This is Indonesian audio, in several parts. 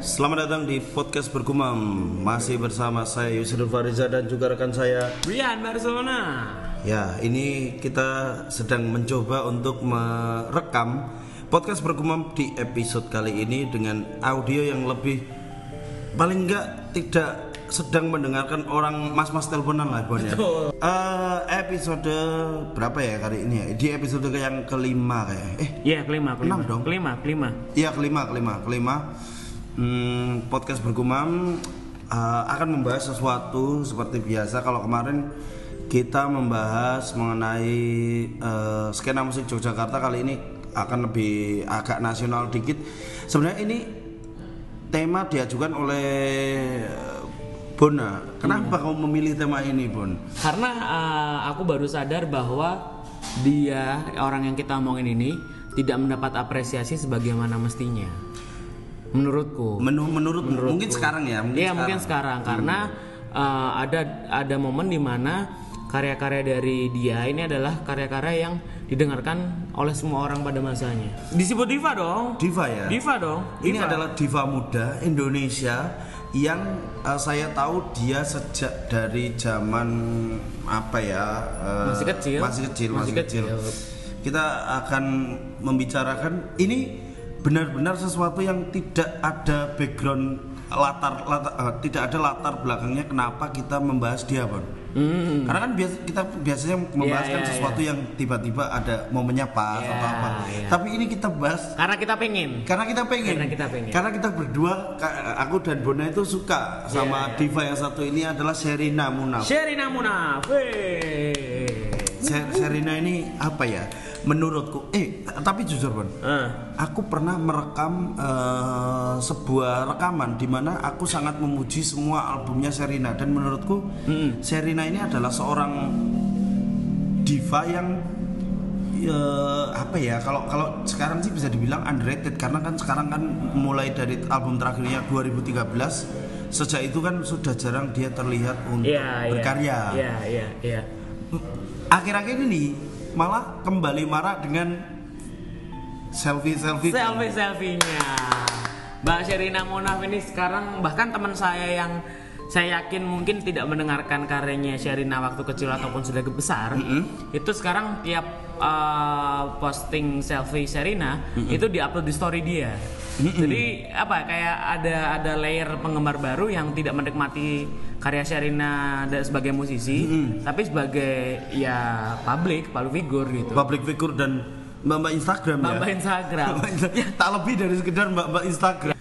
Selamat datang di podcast bergumam Masih bersama saya Yusril Fariza dan juga rekan saya Brian Barcelona. Ya ini kita sedang mencoba untuk merekam Podcast bergumam di episode kali ini Dengan audio yang lebih Paling enggak tidak sedang mendengarkan orang mas-mas teleponan lah Bon ya Betul. Eh, Episode berapa ya kali ini ya Di episode yang kelima kayak Eh Iya kelima, kelima. Enam dong. Kelima, kelima. Iya kelima kelima kelima Hmm, podcast bergumam uh, akan membahas sesuatu seperti biasa. Kalau kemarin kita membahas mengenai uh, skena musik Yogyakarta kali ini akan lebih agak nasional dikit. Sebenarnya ini tema diajukan oleh uh, Bona kenapa kamu memilih tema ini Bon? Karena uh, aku baru sadar bahwa dia orang yang kita omongin ini tidak mendapat apresiasi sebagaimana mestinya. Menurutku. Menu, menurut mungkin sekarang ya mungkin Iya mungkin sekarang karena uh, ada ada momen di mana karya-karya dari dia ini adalah karya-karya yang didengarkan oleh semua orang pada masanya. Disebut diva dong. Diva ya Diva dong. Ini Diva. adalah diva muda Indonesia yang uh, saya tahu dia sejak dari zaman apa ya uh, Masih kecil. masih kecil masih, Masih kecil. kecil. Kita akan membicarakan ini benar-benar sesuatu yang tidak ada background latar, latar uh, tidak ada latar belakangnya kenapa kita membahas dia, Bon. Hmm. Karena kan biasa kita biasanya membahas Iya, kan iya, sesuatu yang tiba-tiba ada momennya pas Iya, atau apa. iya. Tapi ini kita bahas Karena kita pengen. karena kita pengen Karena kita pengen. Karena kita berdua aku dan Bona itu suka sama Iya, diva yang satu ini adalah Sherina Munaf Sherina Munaf. Sherina ini apa ya menurutku eh tapi jujur Bon Ah. aku pernah merekam eh, sebuah rekaman di mana aku sangat memuji semua albumnya Sherina dan menurutku Sherina ini adalah seorang diva yang eh, apa ya kalau kalau sekarang sih bisa dibilang underrated karena kan sekarang kan mulai dari album terakhirnya 2013 sejak itu kan sudah jarang dia terlihat untuk Iya, iya. berkarya Iya, iya, iya. Akhir-akhir ini malah kembali marah dengan selfie selfie Selfie selfie-nya. Mbak Sherina Munaf ini sekarang bahkan teman saya yang saya yakin mungkin tidak mendengarkan karyanya Sherina waktu kecil ataupun sudah besar, itu sekarang tiap uh, posting selfie Sherina itu diupload di story dia. Jadi apa kayak ada ada layer penggemar baru yang tidak menikmati karya Sherina da- sebagai musisi, tapi sebagai ya public, public figure gitu. public figure dan mbak-mbak Instagram ya Mbak Instagram. Mbak Insta- tak lebih dari sekedar mbak-mbak Instagram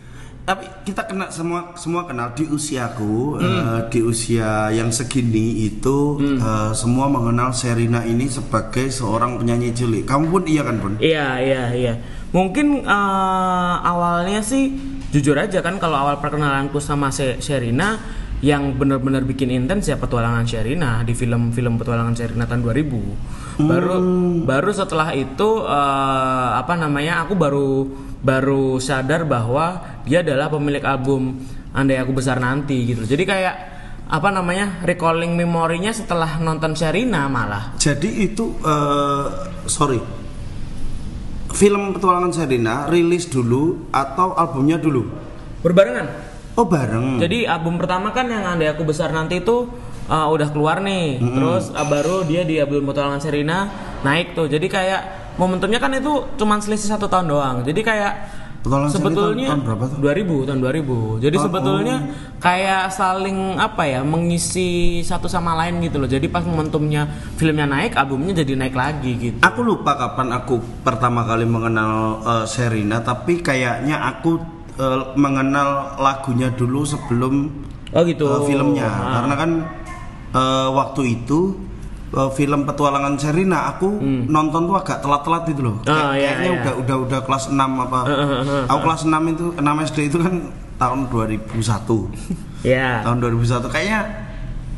tapi kita kena semua semua kenal. Di usiaku eh, di usia yang segini itu eh, semua mengenal Serina ini sebagai seorang penyanyi cilik. Kamu pun iya kan pun Iya iya iya. Mungkin eh, awalnya sih jujur aja kan kalau awal perkenalanku sama Se- Sherina yang benar-benar bikin intens ya petualangan Sherina di film-film petualangan Sherina tahun 2000. Baru baru setelah itu eh, apa namanya aku baru baru sadar bahwa dia adalah pemilik album Andai Aku Besar Nanti gitu. Jadi kayak apa namanya recalling memorinya setelah nonton Sherina malah. jadi itu eh, sorry film petualangan Serina rilis dulu atau albumnya dulu Berbarengan. oh bareng Jadi album pertama kan yang Andai Aku Besar Nanti itu uh, udah keluar nih. Terus uh, baru dia di album Petualangan Serina naik tuh. Jadi kayak momentumnya kan itu cuman selisih satu tahun doang. Jadi kayak Petualangan sebetulnya tahun- tahun berapa tuh? 2000 tahun 2000. Jadi Oh, sebetulnya kayak saling apa ya mengisi satu sama lain gitu loh. Jadi pas momentumnya filmnya naik, albumnya jadi naik lagi gitu. Aku lupa kapan aku pertama kali mengenal eh, Serina, tapi kayaknya aku eh, mengenal lagunya dulu sebelum Oh gitu. eh, filmnya, Ah. karena kan eh, waktu itu eh, film petualangan Serina aku nonton tuh agak telat-telat gitu loh. Hmm. Ah, Kayak- iya, kayaknya iya. udah udah udah kelas 6 apa. Aku kelas 6 itu 6 SD itu kan tahun 2001. Ya. tahun 2001 kayaknya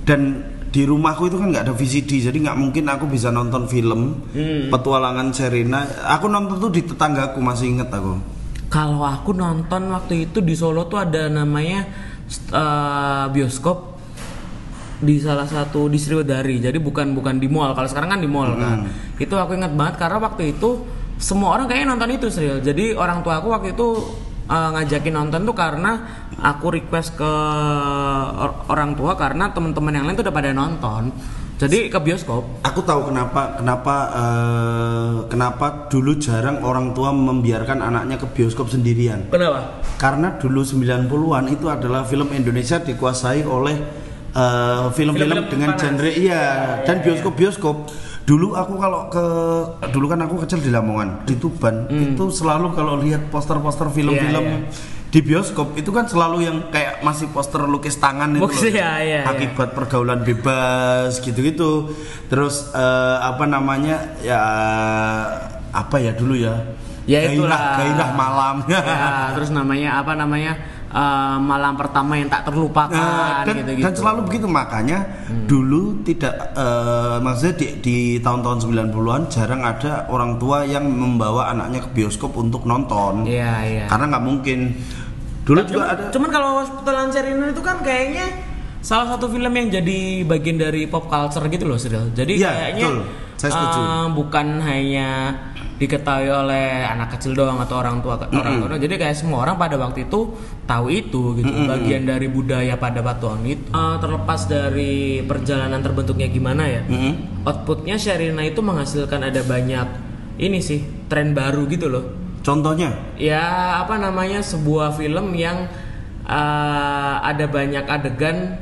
dan di rumahku itu kan nggak ada VCD jadi nggak mungkin aku bisa nonton film Hmm. petualangan Serena aku nonton tuh di tetanggaku masih inget aku Kalau aku nonton waktu itu di Solo tuh ada namanya eh, bioskop di salah satu di Sriwedari. Jadi bukan bukan di mall. Kalau sekarang kan di mall kan. Itu aku ingat banget karena waktu itu semua orang kayaknya nonton itu Sril. Jadi orang tua aku waktu itu eh, ngajakin nonton tuh karena aku request ke or- orang tua karena teman-teman yang lain tuh udah pada nonton. Jadi ke bioskop. Aku tahu kenapa kenapa eh, kenapa dulu jarang orang tua membiarkan anaknya ke bioskop sendirian. Kenapa? Karena dulu 90-an itu adalah film Indonesia dikuasai oleh eh, film-film Film-film dengan panas. genre iya dan bioskop-bioskop. Dulu aku kalau ke dulu kan aku kecil di Lamongan, di Tuban, itu selalu kalau lihat poster-poster film-film Hmm. Iya, di bioskop itu kan selalu yang kayak masih poster lukis tangan itu loh. iya, iya, iya. Akibat pergaulan bebas gitu-gitu. Terus eh, apa namanya? Ya apa ya dulu ya? Ya gairah, itulah. gairah malam. Ya, terus namanya apa namanya? Eh, malam pertama yang tak terlupakan Nah, dan, gitu-gitu. dan selalu begitu makanya Hmm. dulu tidak eh, maksudnya di, di tahun-tahun 90-an jarang ada orang tua yang membawa anaknya ke bioskop untuk nonton. Iya, iya. Karena nggak mungkin. Dulu juga cuman, ada cuman kalau Petualangan Sherina itu kan kayaknya salah satu film yang jadi bagian dari pop culture gitu loh, Cyril. Jadi Iya, kayaknya betul. Saya setuju. eh, bukan hanya diketahui oleh anak kecil doang atau orang tua orang tua. Jadi kayak semua orang pada waktu itu tahu itu gitu, bagian dari budaya pada batuan itu. Eh, terlepas dari perjalanan terbentuknya gimana ya, Mm-mm. outputnya Sherina itu menghasilkan ada banyak ini sih tren baru gitu loh contohnya. ya apa namanya sebuah film yang uh, ada banyak adegan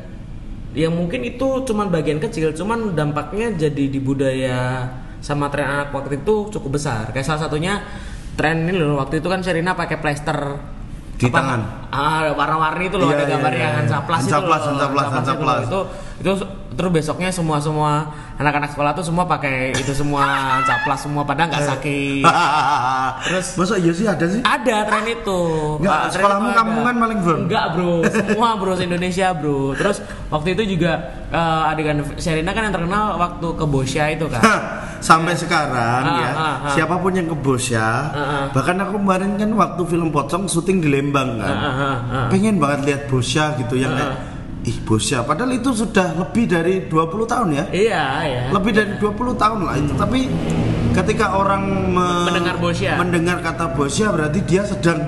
yang mungkin itu cuman bagian kecil cuman dampaknya jadi di budaya sama tren anak waktu itu cukup besar kayak salah satunya tren ini loh waktu itu kan Sherina pakai plester Di tangan. ah warna-warni itu loh Iya, ada iya, gambar iya, yang iya. Hansaplas itu loh Hansaplas, Hansaplas itu. Itu terus besoknya semua semua anak-anak sekolah tuh semua pakai itu semua Hansaplas semua padahal nggak sakit Terus masa iya sih ada sih? ada tren itu. Nggak, Ah, sekolahmu kampungan paling, bro? Enggak, Bro. Semua, Bro, se-Indonesia, Bro. Terus waktu itu juga eh, adegan Sherina kan yang terkenal waktu ke Bosya itu kan. Sampai sekarang Ah, ya, ah, ah. siapa pun yang ke Bosya, ah. bahkan aku kemarin kan waktu film Pocong syuting di Lembang kan, Ah, ah, ah. pengen banget lihat Bosya gitu yang kayak, ih Bosya, padahal itu sudah lebih dari 20 tahun ya, Iya, iya. lebih dari 20 tahun lah itu, tapi ketika orang me- Mendengar Bosya. mendengar kata Bosya berarti dia sedang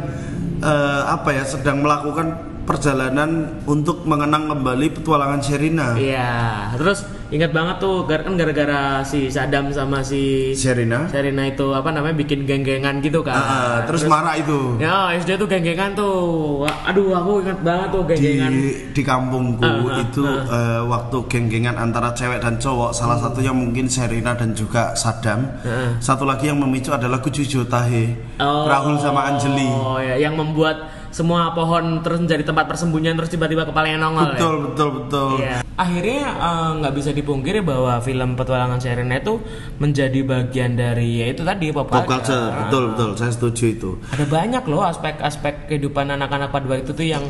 eh, apa ya, sedang melakukan perjalanan untuk mengenang kembali petualangan Sherina. Iya, terus ingat banget tuh kan gara-gara si Sadam sama si Sherina. Sherina itu apa namanya bikin geng-gengan gitu kan. Ah, ah, terus, marah itu. Ya, SD tuh geng-gengan tuh. Aduh, aku ingat banget tuh di geng-gengan. di kampungku Ah, ah, itu eh, waktu geng-gengan antara cewek dan cowok salah satunya mungkin Serina dan juga Sadam Ah. satu lagi yang memicu adalah Kucujo Tahe Rahul sama Anjeli Oh ya, yang membuat semua pohon terus menjadi tempat persembunyian terus tiba-tiba kepalanya nongol betul ya. betul betul Iya. Akhirnya eh, nggak bisa dipungkiri bahwa film petualangan Sherina itu menjadi bagian dari ya itu tadi pop, pop culture. culture betul betul saya setuju itu Ada banyak loh aspek-aspek kehidupan anak-anak pada waktu itu yang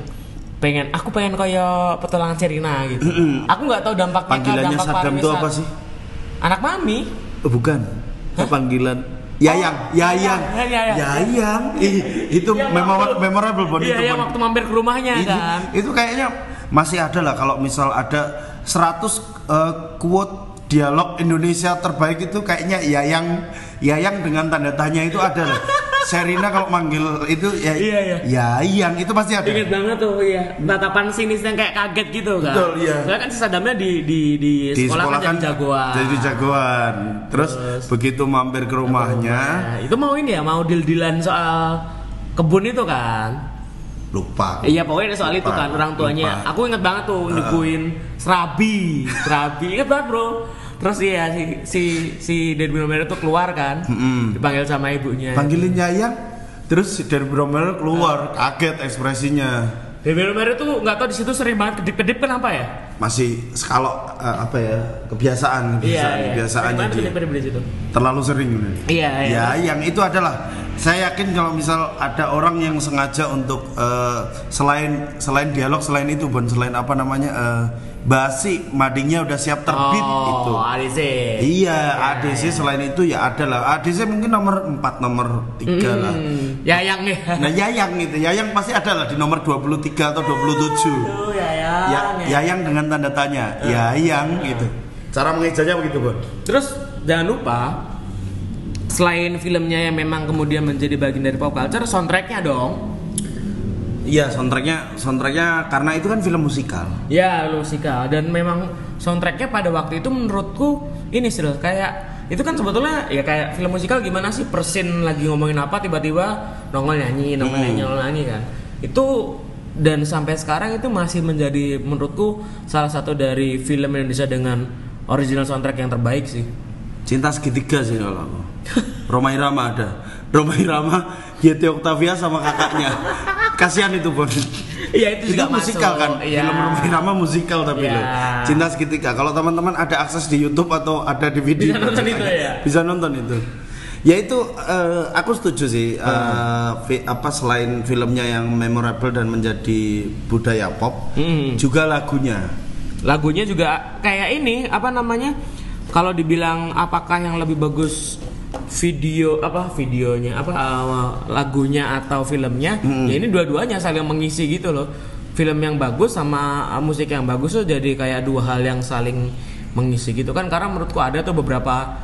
pengen aku pengen kayak petualangan Sherina gitu. aku nggak tahu dampaknya panggilannya dampak Sadam itu apa sih Anak mami. Oh, bukan panggilan Yayang, Yayang, Yayang, Yayang. Yayang, Ih, itu Iya, memor- waktu- memorable Bon, Iya, itu iya Bon. waktu mampir ke rumahnya Itu- kan. Itu kayaknya masih ada lah kalau misal ada 100 eh, quote dialog Indonesia terbaik itu kayaknya Yayang Yayang dengan tanda tanya itu ada lah. Serina kalau manggil itu ya Iya, iya. Yayang itu pasti ada. Ingat banget tuh ya tatapan sinis yang kayak kaget gitu kan. Betul, iya. Soalnya kan si Sadamnya di di di, Di sekolah, sekolah kan jadi jagoan. Jadi jagoan. Terus, begitu mampir ke rumahnya Nah, itu mau ini ya, mau deal-dealan soal kebun itu kan. lupa. Iya pokoknya soal itu Lupa, kan orang tuanya. lupa. Aku inget banget tuh nyuguhin serabi, serabi. Ingat banget bro. Terus iya si si si Debbie Romero tuh keluar kan, Mm-mm. dipanggil sama ibunya. Panggilin Yayang terus si Romero keluar kaget ekspresinya. Debbie Romero tuh nggak tahu di situ sering banget kedip-kedip kenapa ya? Masih kalau eh, apa ya kebiasaan kebiasaan kebiasaannya Sering dia terlalu sering. Iya, iya. Ya, yang itu adalah saya yakin kalau misal ada orang yang sengaja untuk eh, selain selain dialog selain itu bon selain apa namanya eh, basi madingnya udah siap terbit itu. oh, ADC. Iya, ADC selain itu ya ada lah. ADC mungkin nomor 4, nomor 3 lah. Hmm, Yayang nih. Nah, Yayang itu, Yayang pasti ada lah di nomor 23 atau 27. Aduh, Yayang. Ya, Yayang dengan tanda tanya, Yayang gitu. Cara mengejanya begitu, Bon. Terus jangan lupa selain filmnya yang memang kemudian menjadi bagian dari pop culture, soundtracknya dong. Iya soundtracknya soundtracknya karena itu kan film musikal. Ya, musikal dan memang soundtracknya pada waktu itu menurutku ini sih kayak itu kan sebetulnya ya kayak film musikal gimana sih persin lagi ngomongin apa tiba-tiba nongol nyanyi nongol Hmm. nyanyi nongol nyanyi kan itu dan sampai sekarang itu masih menjadi menurutku salah satu dari film Indonesia dengan original soundtrack yang terbaik sih Cinta segitiga sih kalau aku. Roma Irama ada. Roma Irama, Yeti Octavia sama kakaknya. Kasihan itu Bon. Iya itu Itu juga musikal masuk. kan. Iya. Film Roma Irama musikal tapi Iya. loh. Cinta segitiga. Kalau teman-teman ada akses di YouTube atau ada di video Bisa nonton itu ya? Bisa nonton itu. Ya itu eh, aku setuju sih Hmm. eh, fi- apa selain filmnya yang memorable dan menjadi budaya pop, Hmm. juga lagunya. lagunya juga kayak ini apa namanya kalau dibilang apakah yang lebih bagus video apa videonya apa uh, lagunya atau filmnya ya ini dua-duanya saling mengisi gitu loh film yang bagus sama uh, musik yang bagus tuh jadi kayak dua hal yang saling mengisi gitu kan karena menurutku ada tuh beberapa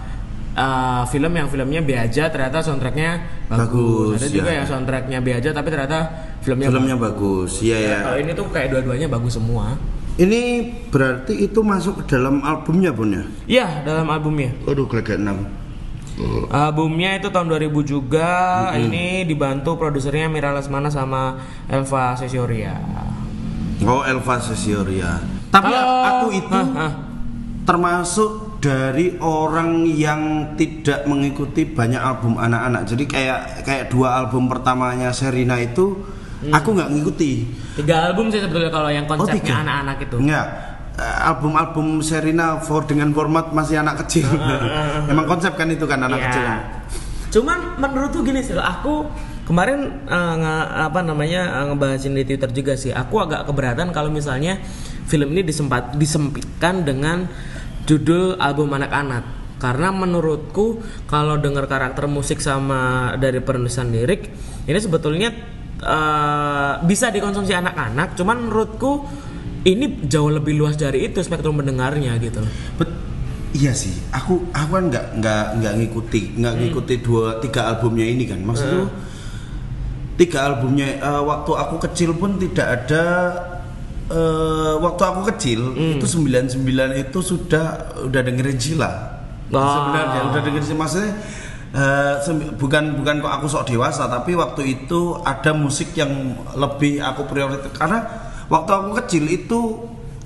uh, film yang filmnya B aja ternyata soundtracknya bagus, Bagus, ada juga ya. yang soundtracknya B aja tapi ternyata filmnya, Filmnya bagus. Iya ya. kalau ini tuh kayak dua-duanya bagus semua Ini berarti itu masuk ke dalam albumnya Bun ya? Iya dalam albumnya Aduh, geleget 6 Albumnya itu tahun 2000 juga. Ini dibantu produsernya Mira Lesmana sama Elva Sesioria. Oh, Elva Sesioria. Tapi Kalau- aku itu Hah, hah. termasuk dari orang yang tidak mengikuti banyak album anak-anak. Jadi kayak kayak dua album pertamanya Serina itu aku nggak ngikuti. Tiga album sih sebetulnya kalau yang tiga. konsepnya anak-anak itu. Enggak. Eh, Album-album Serina for dengan format masih anak kecil. Emang konsep kan itu kan anak Iya. kecil. Cuman menurutku gini sih, aku kemarin eh, nge- apa namanya eh, ngebahasin di Twitter juga sih. Aku agak keberatan kalau misalnya film ini disempat disempitkan dengan judul album anak-anak. Karena menurutku kalau dengar karakter musik sama dari penulisan lirik ini sebetulnya eh, bisa dikonsumsi anak-anak. Cuman menurutku ini jauh lebih luas dari itu spektrum mendengarnya gitu. Bet iya sih, aku aku kan nggak nggak nggak ngikuti nggak ngikuti dua tiga albumnya ini kan. Maksudku tiga albumnya eh, waktu aku kecil pun tidak ada eh, waktu aku kecil itu 99 itu sudah udah dengerin Jila. Oh. Sebenarnya udah dengerin maksudnya sem- bukan bukan kok aku sok dewasa tapi waktu itu ada musik yang lebih aku prioritas karena waktu aku kecil itu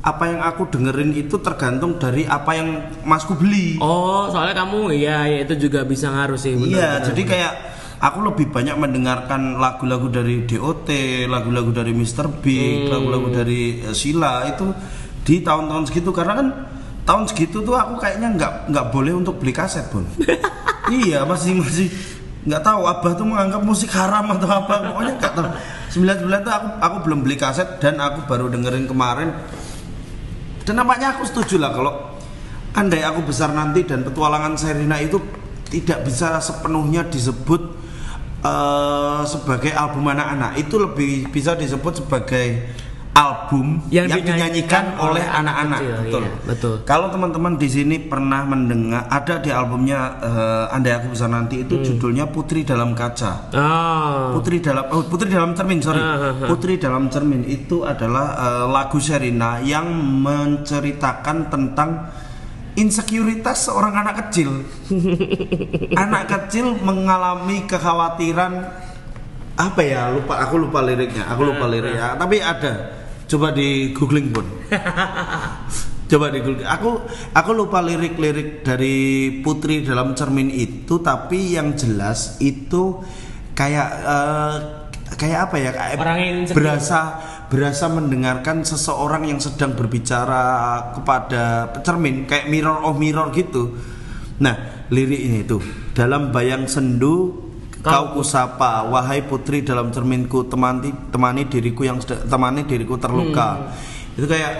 apa yang aku dengerin itu tergantung dari apa yang masku beli. Oh, soalnya kamu ya, ya itu juga bisa ngaruh sih. bener, Iya, bener, jadi kayak aku lebih banyak mendengarkan lagu-lagu dari DOT, lagu-lagu dari Mr. Big, lagu-lagu dari eh, Sheila itu di tahun-tahun segitu karena kan tahun segitu tuh aku kayaknya nggak nggak boleh untuk beli kaset pun. iya, masih masih nggak tahu abah tuh menganggap musik haram atau apa. Pokoknya nggak tahu. 99 tuh aku aku belum beli kaset dan aku baru dengerin kemarin. Dan nampaknya aku setuju lah kalau andai aku besar nanti dan petualangan Serina itu tidak bisa sepenuhnya disebut eh, sebagai album anak-anak. Itu lebih bisa disebut sebagai album Yang yang, dinyanyikan dinyanyikan oleh oleh anak anak-anak betul. iya, betul. kalau teman-teman di sini pernah mendengar ada di albumnya eh, andai aku besar nanti itu Hmm. judulnya Putri dalam Kaca Oh. Putri dalam oh, Putri dalam cermin sorry Ah, ah, ah. Putri dalam cermin itu adalah eh, lagu Sherina yang menceritakan tentang insekuritas seorang anak kecil anak kecil mengalami kekhawatiran apa ya lupa aku lupa liriknya aku lupa liriknya tapi ada coba di googling pun. Coba di googling. Aku aku lupa lirik-lirik dari Putri dalam cermin itu tapi yang jelas itu kayak eh, kayak apa ya? Kayak Orang berasa berasa mendengarkan seseorang yang sedang berbicara kepada cermin kayak mirror of mirror gitu. Nah lirik ini tuh dalam bayang sendu Kau- kau kusapa wahai putri dalam cerminku temani temani diriku yang sedang temani diriku terluka Hmm. itu kayak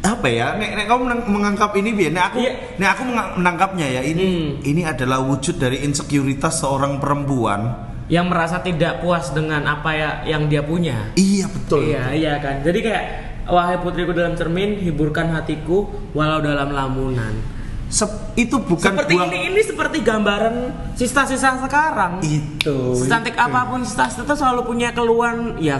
apa ya nek, nek kamu menang- menganggap ini biar nek aku Iya. nek aku menangkapnya ya ini Hmm. ini adalah wujud dari insekuritas seorang perempuan Yang merasa tidak puas dengan apa ya yang dia punya. iya betul Iya, iya kan. Jadi kayak wahai putriku dalam cermin, hiburkan hatiku walau dalam lamunan. Sep- itu bukan seperti buang ini ini seperti gambaran sista-sista sekarang. itu Secantik apa pun sista itu selalu punya keluhan ya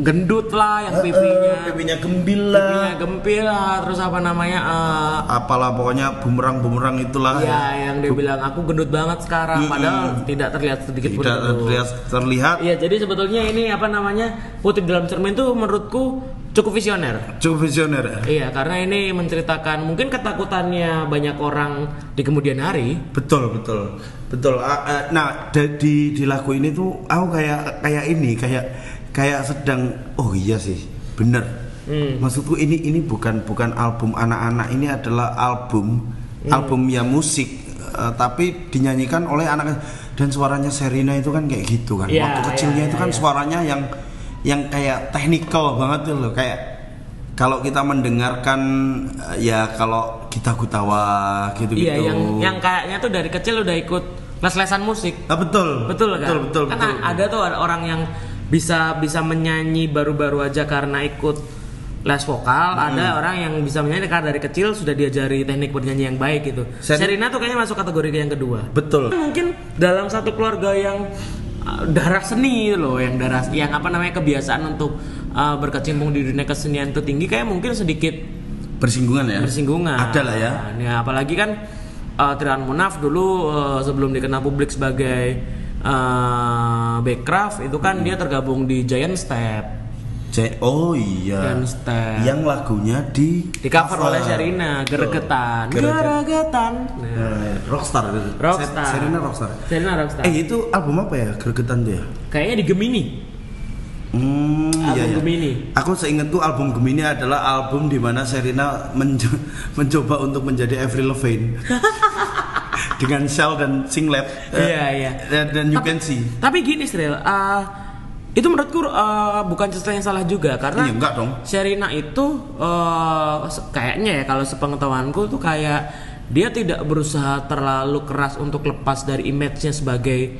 gendut lah yang pipinya. pipinya gembil pipinya lah gempil lah, terus apa namanya eh, apalah pokoknya bumerang bumerang itulah ya yang dia bilang aku gendut banget sekarang padahal tidak terlihat sedikit pun tidak terlihat terlihat. Iya, jadi sebetulnya ini apa namanya putih dalam cermin tuh menurutku cukup visioner. cukup visioner ya? Iya, karena ini menceritakan mungkin ketakutannya banyak orang di kemudian hari. betul betul betul Ah, ah, nah di di lagu ini tuh aku kayak kayak ini kayak kayak sedang oh iya sih bener Hmm. maksudku ini ini bukan bukan album anak-anak ini adalah album Hmm. album ya musik eh, tapi dinyanyikan oleh anak dan suaranya Serina itu kan kayak gitu kan Iya, waktu kecilnya iya, itu kan iya. suaranya yang yang kayak technical banget tuh loh kayak kalau kita mendengarkan eh, ya kalau kita Gutawa gitu-gitu Iya, yang yang kayaknya tuh dari kecil udah ikut les-lesan musik. Ah, betul. Betul kan? Betul, betul, kan betul. ada tuh orang yang bisa bisa menyanyi baru-baru aja karena ikut les vokal, Hmm. ada orang yang bisa menyanyi karena dari kecil sudah diajari teknik bernyanyi yang baik gitu. Sen- Serina tuh kayaknya masuk kategori yang kedua. Betul. Mungkin dalam satu keluarga yang darah seni loh, yang darah yang apa namanya kebiasaan untuk uh, berkecimpung di dunia kesenian itu tinggi kayak mungkin sedikit Bersinggungan ya. bersinggungan. Ada lah ya. Nah, ya, apalagi kan uh, Trian Munaf dulu uh, sebelum dikenal publik sebagai uh, Backcraft itu kan dia tergabung di Giant Step. C- oh iya. Step. Yang lagunya di Di cover oleh Sherina, Geregetan. Gereget- Geregetan. Nah, Eh, Rockstar itu. Rockstar. Serena Rockstar. Sherina Rockstar. Eh itu album apa ya? Gregetan tuh ya? Kayaknya di Gemini. Hmm, Album iya, iya. Gemini. Aku seingatku album Gemini adalah album di mana Serena menjo- mencoba untuk menjadi Avril Lavigne. Dengan shell dan singlet. Iya, iya. Dan, dan you can see. Tapi gini, Sril, uh, itu menurutku uh, bukan cerita yang salah juga karena Iya, enggak dong. Sherina itu uh, kayaknya ya kalau sepengetahuanku tuh kayak dia tidak berusaha terlalu keras untuk lepas dari image-nya sebagai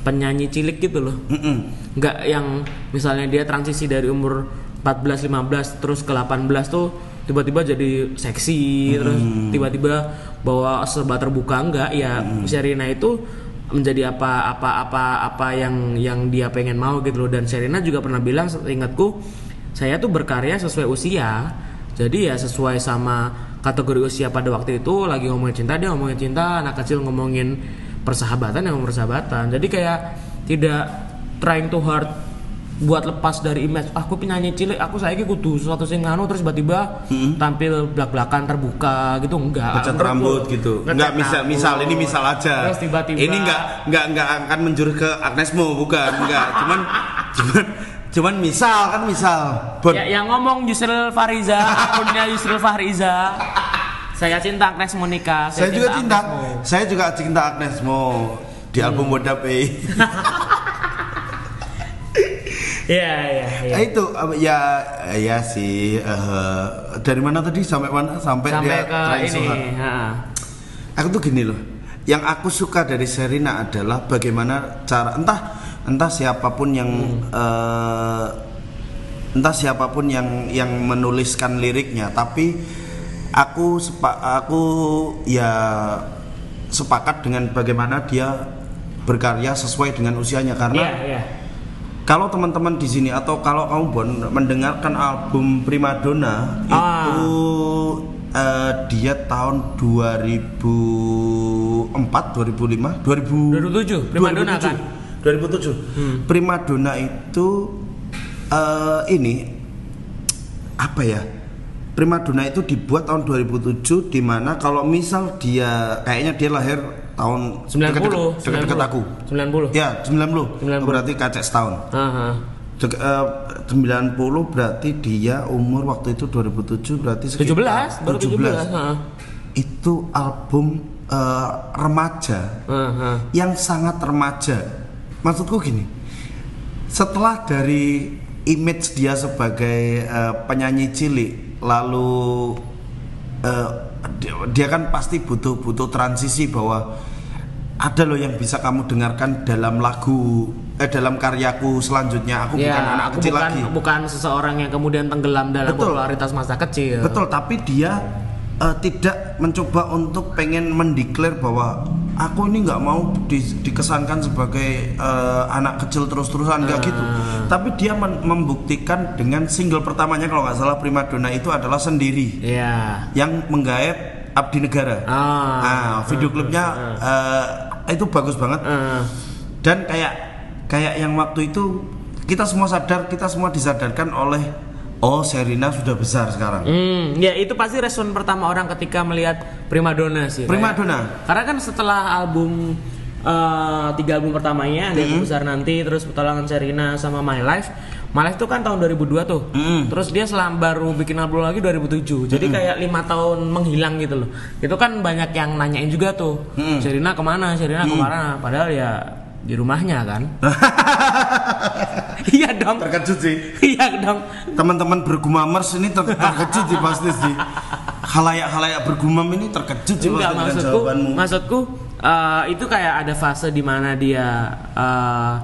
penyanyi cilik gitu loh. Mm-mm. Nggak yang misalnya dia transisi dari umur 14 15 terus ke 18 tuh tiba-tiba jadi seksi terus tiba-tiba bawa serba terbuka enggak ya Sherina itu menjadi apa apa apa apa yang yang dia pengen mau gitu loh. Dan Sherina juga pernah bilang seingatku saya tuh berkarya sesuai usia. Jadi ya sesuai sama kategori usia pada waktu itu lagi ngomongin cinta dia ngomongin cinta anak kecil ngomongin persahabatan yang persahabatan. Jadi kayak tidak trying too hard buat lepas dari image aku penyanyi cilik aku saya kudu sesuatu sing nganu terus tiba-tiba tampil belak-belakan terbuka gitu enggak Ngecat Menurutku, rambut gitu. Enggak misal misal ini misal aja. terus tiba-tiba Ini enggak enggak enggak akan menjurus ke Agnesmo bukan enggak. Cuman cuman cuman misal kan misal. Bon. ya, yang ngomong Yusril Fariza akunnya Yusril Fariza saya cinta Agnes Monica saya juga cinta. Agnesmo. Saya juga cinta Agnesmo di album Wodape. Iya iya iya. Itu ya ya sih eh, dari mana tadi sampai mana sampai, Sampai dia ke ini. ha. Aku tuh gini loh. Yang aku suka dari Serina adalah bagaimana cara entah entah siapa pun yang eh, entah siapa pun yang yang menuliskan liriknya, tapi aku sepa, aku ya sepakat dengan bagaimana dia berkarya sesuai dengan usianya karena Iya iya. Kalau teman-teman di sini atau kalau kamu Bon mendengarkan album Primadona Ah. itu eh, dia tahun 2004 2005 2000 2007, Primadona kan? 2007 Primadona itu eh, ini apa ya? Primadona itu dibuat tahun 2007 di mana kalau misal dia kayaknya dia lahir tahun 90 dekat-dekat aku 90 Ya, 90. 90. Berarti kacek setahun. Aha. Dek- eh, 90 berarti dia umur waktu itu 2007 berarti 17 baru 17 ha. Itu album eh, remaja Aha. yang sangat remaja. Maksudku gini. Setelah dari image dia sebagai eh, penyanyi cilik lalu eh, dia, dia kan pasti butuh butuh transisi bahwa ada loh yang bisa kamu dengarkan dalam lagu eh dalam karyaku selanjutnya aku Ya, bukan anak aku kecil bukan lagi bukan seseorang yang kemudian tenggelam dalam Betul. popularitas masa kecil. betul tapi dia eh, tidak mencoba untuk pengen mendeklar bahwa aku ini nggak mau di- dikesankan sebagai eh, anak kecil terus-terusan nggak gitu. Tapi dia men- membuktikan dengan single pertamanya kalau nggak salah primadona itu adalah sendiri. Iya. yang menggait Abdi Negara. Ah. nah video klipnya eh, itu bagus banget. Eh, dan kayak kayak yang waktu itu kita semua sadar kita semua disadarkan oleh oh Serina sudah besar sekarang Hmm, ya itu pasti respon pertama orang ketika melihat Primadona sih. Primadona. Kayak- Karena kan setelah album eh, tiga album pertamanya, ada yang besar nanti, terus petualangan Serina sama My Life. My Life tuh kan tahun 2002 tuh. Mm. Terus dia selam baru bikin album lagi 2007. Jadi kayak lima tahun menghilang gitu loh. Itu kan banyak yang nanyain juga tuh. Mm. Serina ke mana? Serina ke mana? Padahal ya di rumahnya kan. iya dong. terkejut sih Iya dong. teman-teman bergumamers ini ter- terkejut sih pasti sih halayak-halayak bergumam ini terkejut sih Enggak maksudku, jawabanmu maksudku eh, itu kayak ada fase di mana dia eh,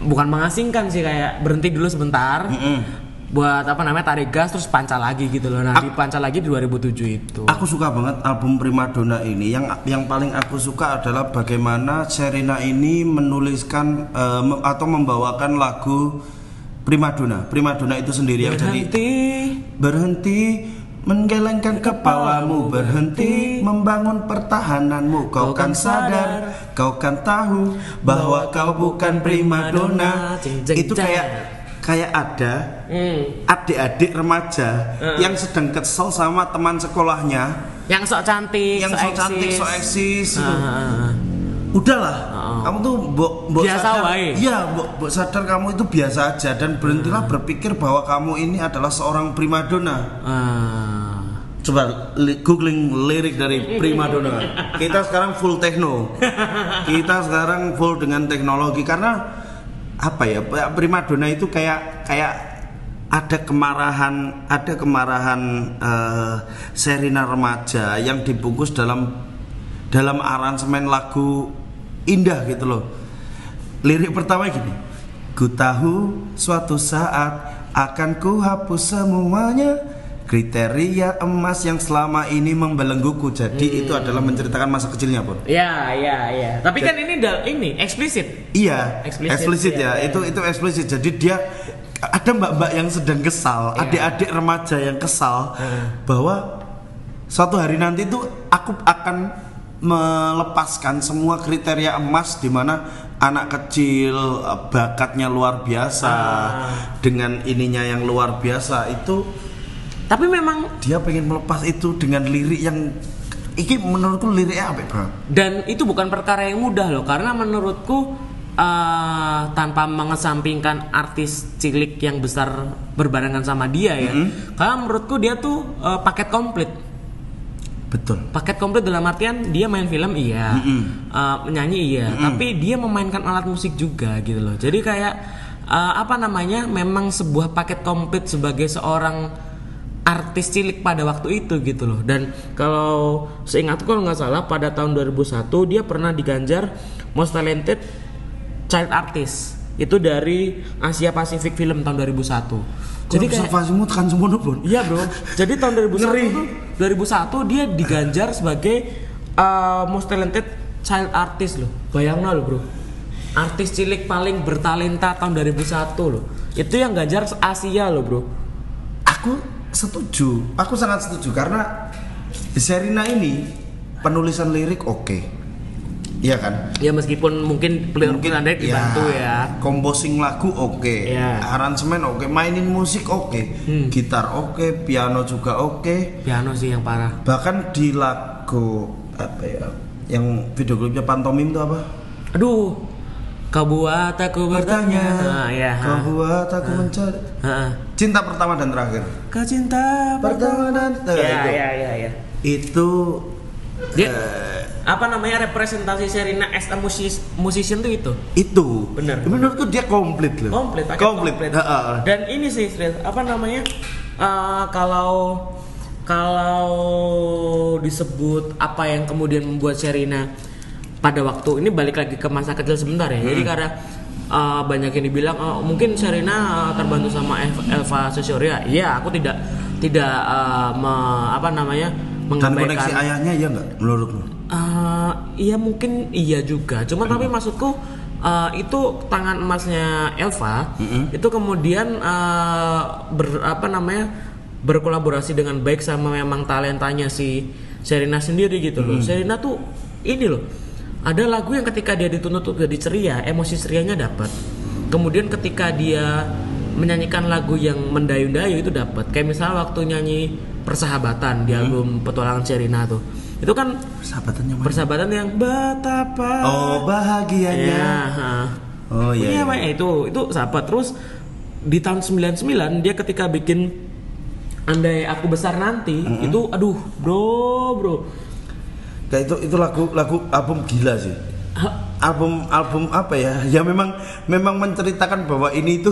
bukan mengasingkan sih kayak berhenti dulu sebentar. Mm-mm. Buat apa namanya tarik gas terus pancal lagi gitu loh. Nah, dipancal lagi di 2007 itu. Aku suka banget album Primadona ini. Yang yang paling aku suka adalah bagaimana Serena ini menuliskan mem- atau membawakan lagu Primadona. Primadona itu sendiri yang jadi Berhenti berhenti menggelengkan kepalamu berhenti membangun pertahananmu kau kan sadar kau kan tahu bahwa kau bukan primadona itu kayak kayak ada Hmm. adik-adik remaja yang sedang kesel sama teman sekolahnya yang sok cantik, yang so cantik so eksis ah. udahlah kamu tuh mbok mbok Biasa sadar wae. iya mbok mbok sadar kamu itu biasa aja dan berhentilah berpikir bahwa kamu ini adalah seorang primadona Ah. Coba li- googling lirik dari Primadona. Kita sekarang full techno. Kita sekarang full dengan teknologi karena apa ya? Primadona itu kayak kayak ada kemarahan, ada kemarahan eh, Serina remaja yang dibungkus dalam dalam aransemen lagu indah gitu loh. Lirik pertama gini. Ku tahu suatu saat akan ku hapus semuanya kriteria emas yang selama ini membelengguku. Jadi itu adalah menceritakan masa kecilnya, Pun. Ya, ya, ya. Tapi kan ini da- ini eksplisit. Iya, Eksplisit, eksplisit, iya, ya. iya. Itu itu eksplisit. Jadi dia ada mbak-mbak yang sedang kesal, Iya. adik-adik remaja yang kesal bahwa suatu hari nanti tuh aku akan melepaskan semua kriteria emas di mana anak kecil eh, bakatnya luar biasa Ah. dengan ininya yang luar biasa itu Tapi memang dia pengen melepas itu dengan lirik yang iki menurutku liriknya apa bro? dan itu bukan perkara yang mudah loh karena menurutku eh, tanpa mengesampingkan artis cilik yang besar berbarengan sama dia ya. Karena menurutku dia tuh eh, paket komplit. Betul. Paket komplit dalam artian dia main film iya, eh, menyanyi iya, tapi dia memainkan alat musik juga gitu loh. Jadi kayak eh, apa namanya? Memang sebuah paket komplit sebagai seorang artis cilik pada waktu itu gitu loh. Dan kalau seingatku kalau nggak salah pada tahun 2001 dia pernah diganjar Most Talented Child Artist. Itu dari Asia Pacific Film tahun 2001. Jadi kayak tekan semua Bro. Iya bro. Jadi tahun 2001 Ngeri. tuh 2001 dia diganjar sebagai uh, most talented child artist loh. Bayangin loh bro. Artis cilik paling bertalenta tahun 2001 loh. Itu yang ganjar Asia loh bro. Aku setuju, aku sangat setuju karena Serina ini penulisan lirik oke, iya kan? Ya meskipun mungkin player Mungkin Anda dibantu ya. Composing lagu oke, Ya. Hmm. aransemen oke, mainin musik oke, gitar oke, piano juga oke, Piano sih yang parah. bahkan di lagu apa ya, yang video klipnya pantomim itu apa? Aduh. Kau buat aku bertanya. Nah, ya. kau buat aku mencari Ha. cinta pertama dan terakhir. Kau cinta Pertama dan Ya, terakhir. ya, ya, ya. Itu Dia eh, apa namanya representasi Serena as a musis- musician tuh itu itu Bener. menurutku dia komplit loh komplit komplit, dan ini sih apa namanya eh, kalau kalau disebut apa yang kemudian membuat Serena pada waktu ini balik lagi ke masa kecil sebentar ya jadi karena eh, banyak yang dibilang oh, mungkin Serena eh, terbantu sama Elva Sosioria iya aku tidak tidak eh, me- apa namanya Dan mengabaikan koneksi ayahnya ya nggak menurutmu? Eh, iya mungkin iya juga. Cuma tapi maksudku eh, itu tangan emasnya Elva itu kemudian eh, ber apa namanya berkolaborasi dengan baik sama memang talentanya si Serena sendiri gitu loh. Serena tuh ini loh. Ada lagu yang ketika dia dituntut untuk jadi ceria, emosi cerianya dapat. Kemudian ketika dia menyanyikan lagu yang mendayu-dayu itu dapat. Kayak misalnya waktu nyanyi Persahabatan di album Petualangan Serena tuh. Itu kan Persahabatannya mana? persahabatan yang betapa Oh bahagianya. ya ha. Oh iya. iya iya. Itu itu sahabat terus di tahun 99 dia ketika bikin andai aku besar nanti itu aduh bro bro Kayak itu itu lagu lagu album gila sih. Album album apa ya? Ya memang memang menceritakan bahwa ini itu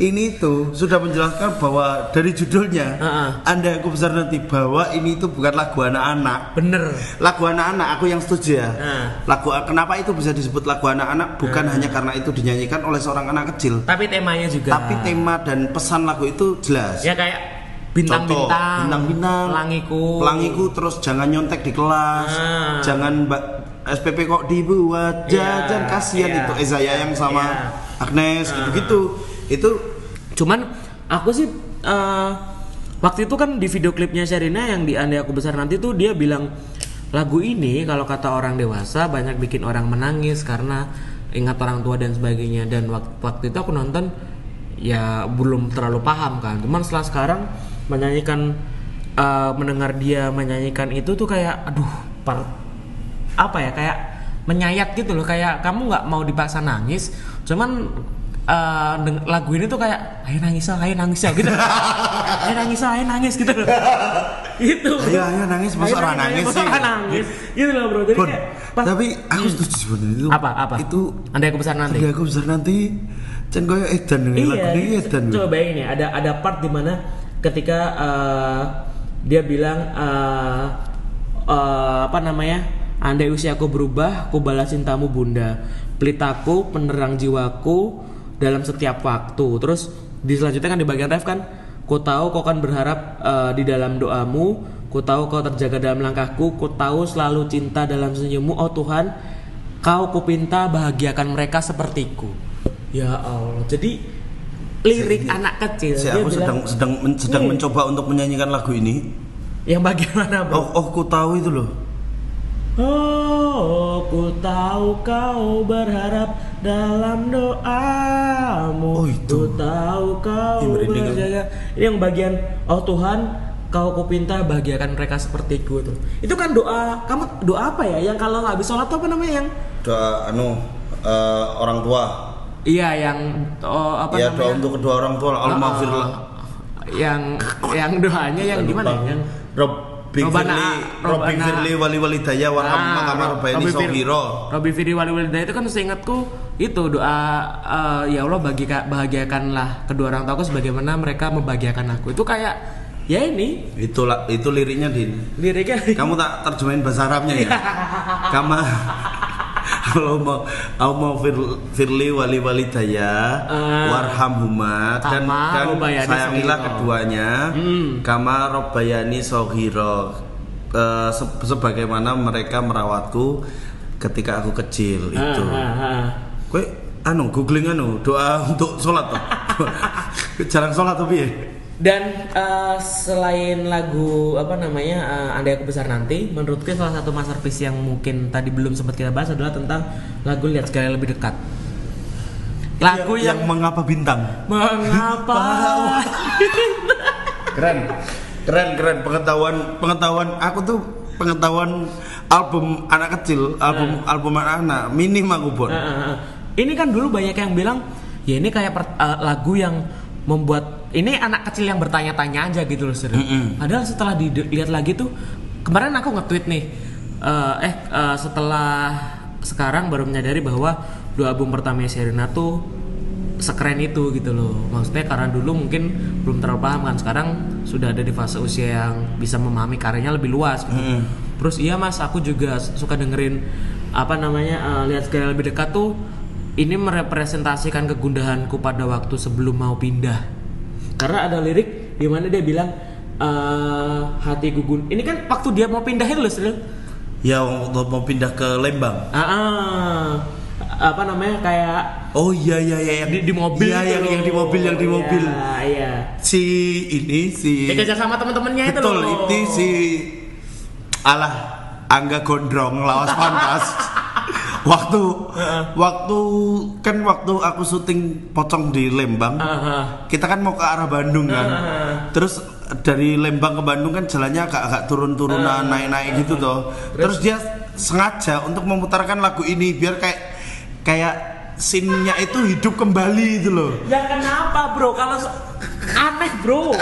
ini itu sudah menjelaskan bahwa dari judulnya Ha-ha. Anda aku besar nanti bahwa ini itu bukan lagu anak-anak. bener Lagu anak-anak aku yang setuju ya. Nah. Lagu kenapa itu bisa disebut lagu anak-anak bukan hanya karena itu dinyanyikan oleh seorang anak kecil, tapi temanya juga tapi tema dan pesan lagu itu jelas. ya kayak bintang-bintang. Bintang-bintang, pelangiku. Pelangiku terus jangan nyontek di kelas, Ah. jangan mbak SPP kok dibuat. Iya, jajan kasihan iya. itu Ezaya yang sama Iya. Agnes gitu-gitu. Itu cuman aku sih eh, waktu itu kan di video klipnya Sherina yang di Andai Aku Besar Nanti tuh dia bilang lagu ini kalau kata orang dewasa banyak bikin orang menangis karena ingat orang tua dan sebagainya. Dan wak- waktu itu aku nonton ya belum terlalu paham kan. Cuman setelah sekarang menyanyikan eh, mendengar dia menyanyikan itu tuh kayak aduh par apa ya kayak menyayat gitu loh. Kayak kamu nggak mau dipaksa nangis cuman deng- lagu ini tuh kayak ayo nangis ah, ayo nangis ah," gitu. Ayo nangis ah, ayo nangis gitu loh. Gitu. Bro. Ayo, ayo nangis, masa Ayo orang nangis masa sih? orang nangis? Gitu. Loh bro. Jadi Bon, kayak pas- tapi aku setuju sebenarnya itu. Apa apa? Itu andai aku besar nanti. Andai aku besar nanti Cen koyo edan lagu iya, ini edan coba bayangin ya. Ada ada part di mana ketika eh, dia bilang eh, eh, apa namanya andai usiaku berubah ku balas cintamu bunda. Pelitaku penerang jiwaku dalam setiap waktu. Terus di selanjutnya kan di bagian ref kan ku tahu kau kan berharap eh, di dalam doamu. Ku tahu kau terjaga dalam langkahku. Ku tahu selalu cinta dalam senyummu oh Tuhan. Kau kupinta bahagiakan mereka sepertiku. Ya Allah. Jadi lirik anak kecil dia aku sedang bilang, sedang men- sedang Iya. mencoba untuk menyanyikan lagu ini. yang bagaimana bro Oh, oh ku tahu itu loh. Oh, ku tahu kau berharap dalam doamu. Oh, itu. Ku tahu kau aku. berjaga. Ini yang bagian Oh Tuhan, kau kupinta bahagiakan mereka sepertiku tuh. Itu kan doa. Kamu doa apa ya? Yang kalau habis sholat tuh apa namanya yang? Doa anu eh, orang tua. Iya, yang oh, apa ya doa namanya? untuk kedua orang tua. Allah Ah, maafirlah. yang yang doanya yang gimana ya? Yang Robbi Robbana- Firli, Robbi Robbana- Firli wali walidaya wa Ah, amma kama rabbayani Robbi Fir- shaghira. Robbi Firi Wali Walidayah itu kan seingatku itu doa eh, ya Allah bagi bahagiakanlah kedua orang tuaku sebagaimana mereka membahagiakan aku. Itu kayak ya ini Itu la- itu liriknya Din. liriknya Kamu tak terjemahin bahasa Arabnya ya? Kama kalau mau aku mau fir, firli wali walidaya Ah. warhamhuma dan robbayani sayangilah shaghira. keduanya Hmm. kama robbayani sohiro sebagaimana mereka merawatku ketika aku kecil itu Ah, ah, ah. Kue anu googling anu doa untuk sholat toh jarang sholat tapi ya Dan eh, selain lagu apa namanya eh, Andai Aku Besar Nanti, menurutku salah satu masterpiece yang mungkin tadi belum sempat kita bahas adalah tentang lagu Lihat Sekali Lebih Dekat. Lagu yang, yang, mengapa bintang. Mengapa keren. Keren keren. Pengetahuan pengetahuan aku tuh pengetahuan album anak kecil album album anak-anak minim aku bon. Ah, ah, ah. Ini kan dulu banyak yang bilang ya ini kayak per- eh, lagu yang membuat ini anak kecil yang bertanya-tanya aja gitu loh serius. Mm-mm. Padahal setelah dilihat lagi tuh kemarin aku nge-tweet nih eh eh eh, setelah sekarang baru menyadari bahwa dua album pertamanya Sherina tuh sekeren itu gitu loh. Maksudnya karena dulu mungkin belum terlalu paham kan sekarang sudah ada di fase usia yang bisa memahami karyanya lebih luas gitu. Mm-mm. Terus iya mas, aku juga suka dengerin apa namanya eh, lihat sekali lebih dekat tuh ini merepresentasikan kegundahanku pada waktu sebelum mau pindah. Karena ada lirik di mana dia bilang eh, hati gugun. Ini kan waktu dia mau pindahin loh, Sril. Ya waktu mau pindah ke Lembang. Ah, ah. apa namanya kayak Oh iya iya iya yang di, di mobil Iya yang, yang di mobil yang di mobil. Iya, iya. Si ini si Dikejar sama teman-temannya itu Betul, itu si alah Angga Gondrong lawas pantas. waktu waktu kan waktu aku syuting pocong di Lembang. Ah. Kita kan mau ke arah Bandung kan. Ah. Terus dari Lembang ke Bandung kan jalannya agak-agak turun-turunan, naik-naik gitu toh. Terus dia sengaja untuk memutarkan lagu ini biar kayak kayak scene-nya itu hidup kembali itu loh. Ya kenapa bro? Kalau aneh bro.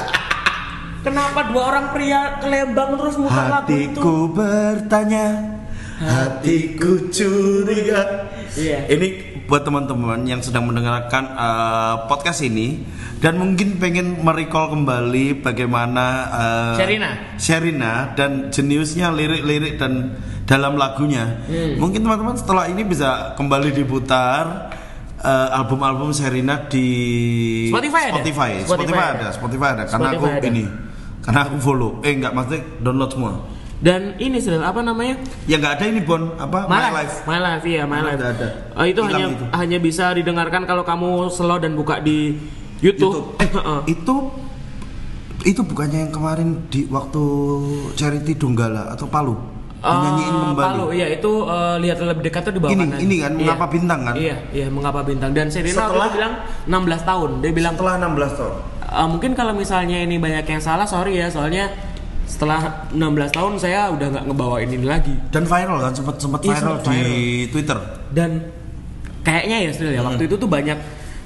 Kenapa dua orang pria ke Lembang terus muter lagu itu? Hatiku bertanya, hatiku curiga. Iya. Ini buat teman-teman yang sedang mendengarkan eh, podcast ini dan mungkin pengen merecall kembali bagaimana eh, Sherina. Sherina dan jeniusnya lirik-lirik dan dalam lagunya. Hmm. Mungkin teman-teman setelah ini bisa kembali diputar eh, album-album Sherina di Spotify ada? Spotify, Spotify Spotify ada. ada, Spotify ada. Karena Spotify aku ada. ini, karena aku follow. Eh enggak maksudnya download semua. Dan ini sudah apa namanya? Ya nggak ada ini Bon, apa My, My, Life. Life. My Life, iya My Life. ada. Oh, itu Hilang hanya itu. hanya bisa didengarkan kalau kamu slow dan buka di YouTube. YouTube. Eh, itu itu bukannya yang kemarin di waktu Charity Donggala atau Palu nyanyiin Eh, kembali. Palu, iya itu eh, lihat lebih dekat tuh di bawah Ini- kanan. ini kan, Iya. Mengapa Bintang kan? Iya, iya mengapa bintang. Dan Serena Setelah- itu bilang 16 tahun. Dia bilang Setelah 16 tahun. "Eh, mungkin kalau misalnya ini banyak yang salah, sorry ya, soalnya setelah 16 tahun saya udah nggak ngebawain ini lagi. Dan viral kan sempat sempat Iya, viral di viral. Twitter. Dan kayaknya ya Sril ya waktu itu tuh banyak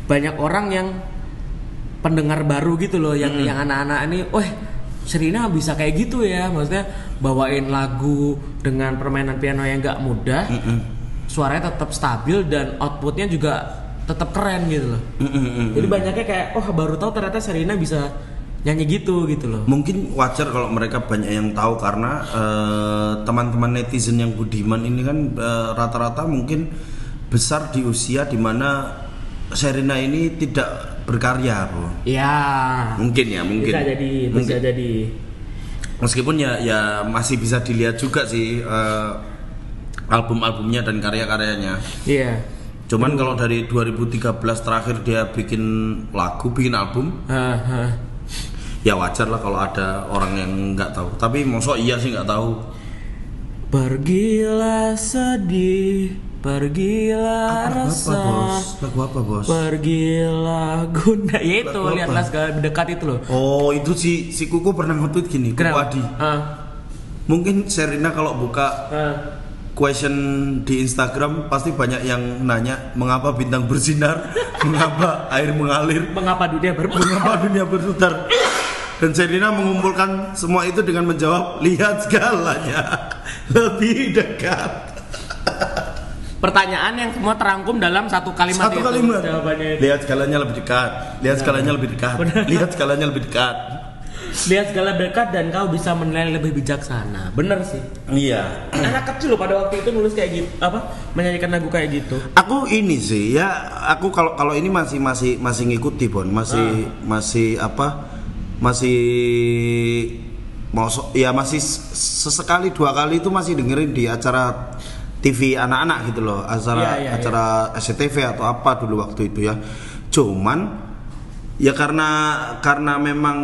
banyak orang yang pendengar baru gitu loh yang yang anak-anak ini, wah Serina bisa kayak gitu ya, maksudnya bawain lagu dengan permainan piano yang nggak mudah, suaranya tetap stabil dan outputnya juga tetap keren gitu loh. Jadi banyaknya kayak, oh baru tahu ternyata Serina bisa nyanyi gitu gitu loh. Mungkin wajar kalau mereka banyak yang tahu karena eh, teman-teman netizen yang budiman ini kan eh, rata-rata mungkin besar di usia di mana Sherina ini tidak berkarya, bro. Ya. Mungkin ya, mungkin. Bisa jadi, bisa Mungkin. jadi. Meskipun ya ya masih bisa dilihat juga sih eh, album-albumnya dan karya-karyanya. Iya. Cuman kalau dari 2013 terakhir dia bikin lagu, bikin album, Hah, hah. Ya wajar lah kalau ada orang yang nggak tahu. Tapi mosok iya sih nggak tahu. Pergilah sedih, pergilah Apa rasa, bos? Lagu apa bos? pergilah guna. Ya itu, apa? lihatlah segala dekat itu loh. Oh itu si si Kuku pernah nge-tweet gini, Kuku Kenapa? Adi. Ah, Mungkin Sherina kalau buka ah. question di Instagram pasti banyak yang nanya mengapa bintang bersinar, mengapa air mengalir, Mengapa dunia berputar? mengapa dunia berputar. Dan Sherina mengumpulkan semua itu dengan menjawab lihat segalanya lebih dekat. Pertanyaan yang semua terangkum dalam satu kalimat Satu itu. kalimat. Jawabannya itu. Lihat segalanya lebih dekat. Lihat segalanya lebih dekat. Benar. Lihat segalanya lebih dekat. Lihat segala dekat dan kau bisa menilai lebih bijaksana. Bener sih. Iya. Anak kecil loh pada waktu itu nulis kayak gitu, apa? Menyanyikan lagu kayak gitu. Aku ini sih ya, aku kalau kalau ini masih masih masih ngikuti Bon, masih masih apa? Masih ya masih sesekali dua kali itu masih dengerin di acara TV anak-anak gitu loh, acara Iya, iya, acara SCTV atau apa dulu waktu itu ya. Cuman ya karena karena memang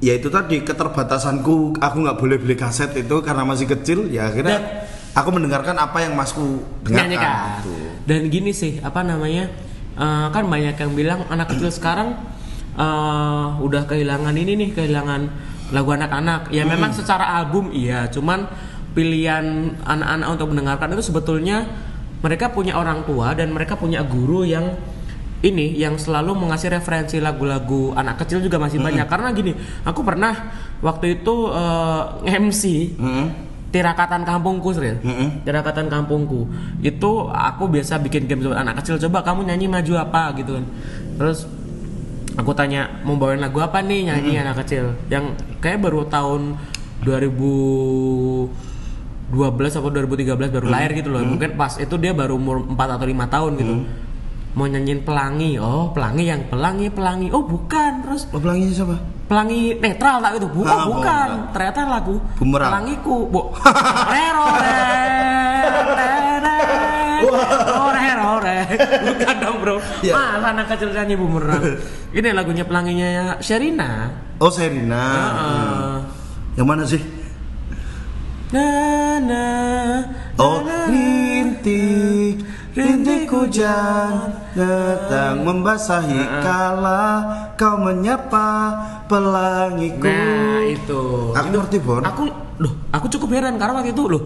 ya itu tadi keterbatasanku aku nggak boleh beli kaset itu karena masih kecil ya akhirnya Dan- aku mendengarkan apa yang masku dengarkan gitu. Dan gini sih, apa namanya? eh, kan banyak yang bilang anak kecil sekarang eh, udah kehilangan ini nih, kehilangan lagu anak-anak. Ya memang secara album iya, cuman pilihan anak-anak untuk mendengarkan itu sebetulnya mereka punya orang tua dan mereka punya guru yang ini yang selalu mengasih referensi lagu-lagu anak kecil juga masih banyak. Karena gini aku pernah waktu itu eh, MC Mm-mm. tirakatan kampungku Sril Mm-mm. tirakatan kampungku. Itu aku biasa bikin game anak kecil coba kamu nyanyi maju apa? Gitu kan. Terus aku tanya mau bawain lagu apa nih? Nyanyi anak kecil. Yang kayak baru tahun 2012 atau 2013 baru lahir gitu loh. Mungkin pas itu dia baru umur 4 atau 5 tahun gitu. Mau nyanyiin pelangi. Oh pelangi yang pelangi pelangi. Oh bukan. Terus Oh, pelanginya siapa? pelangi netral tak itu. Bukan Ah, bukan. bukan. ternyata lagu Bumerang. pelangiku. Bu. Rero ore ore bukan dong bro Iya. mas anak kecil nyanyi bumerang ini lagunya pelanginya Sherina Oh Serina. Heeh. Yang mana sih? na na Oh rintik rintik hujan datang membasahi kala kau menyapa pelangiku. Nah itu. Aku ngerti Bon. Aku loh, aku cukup heran karena waktu itu loh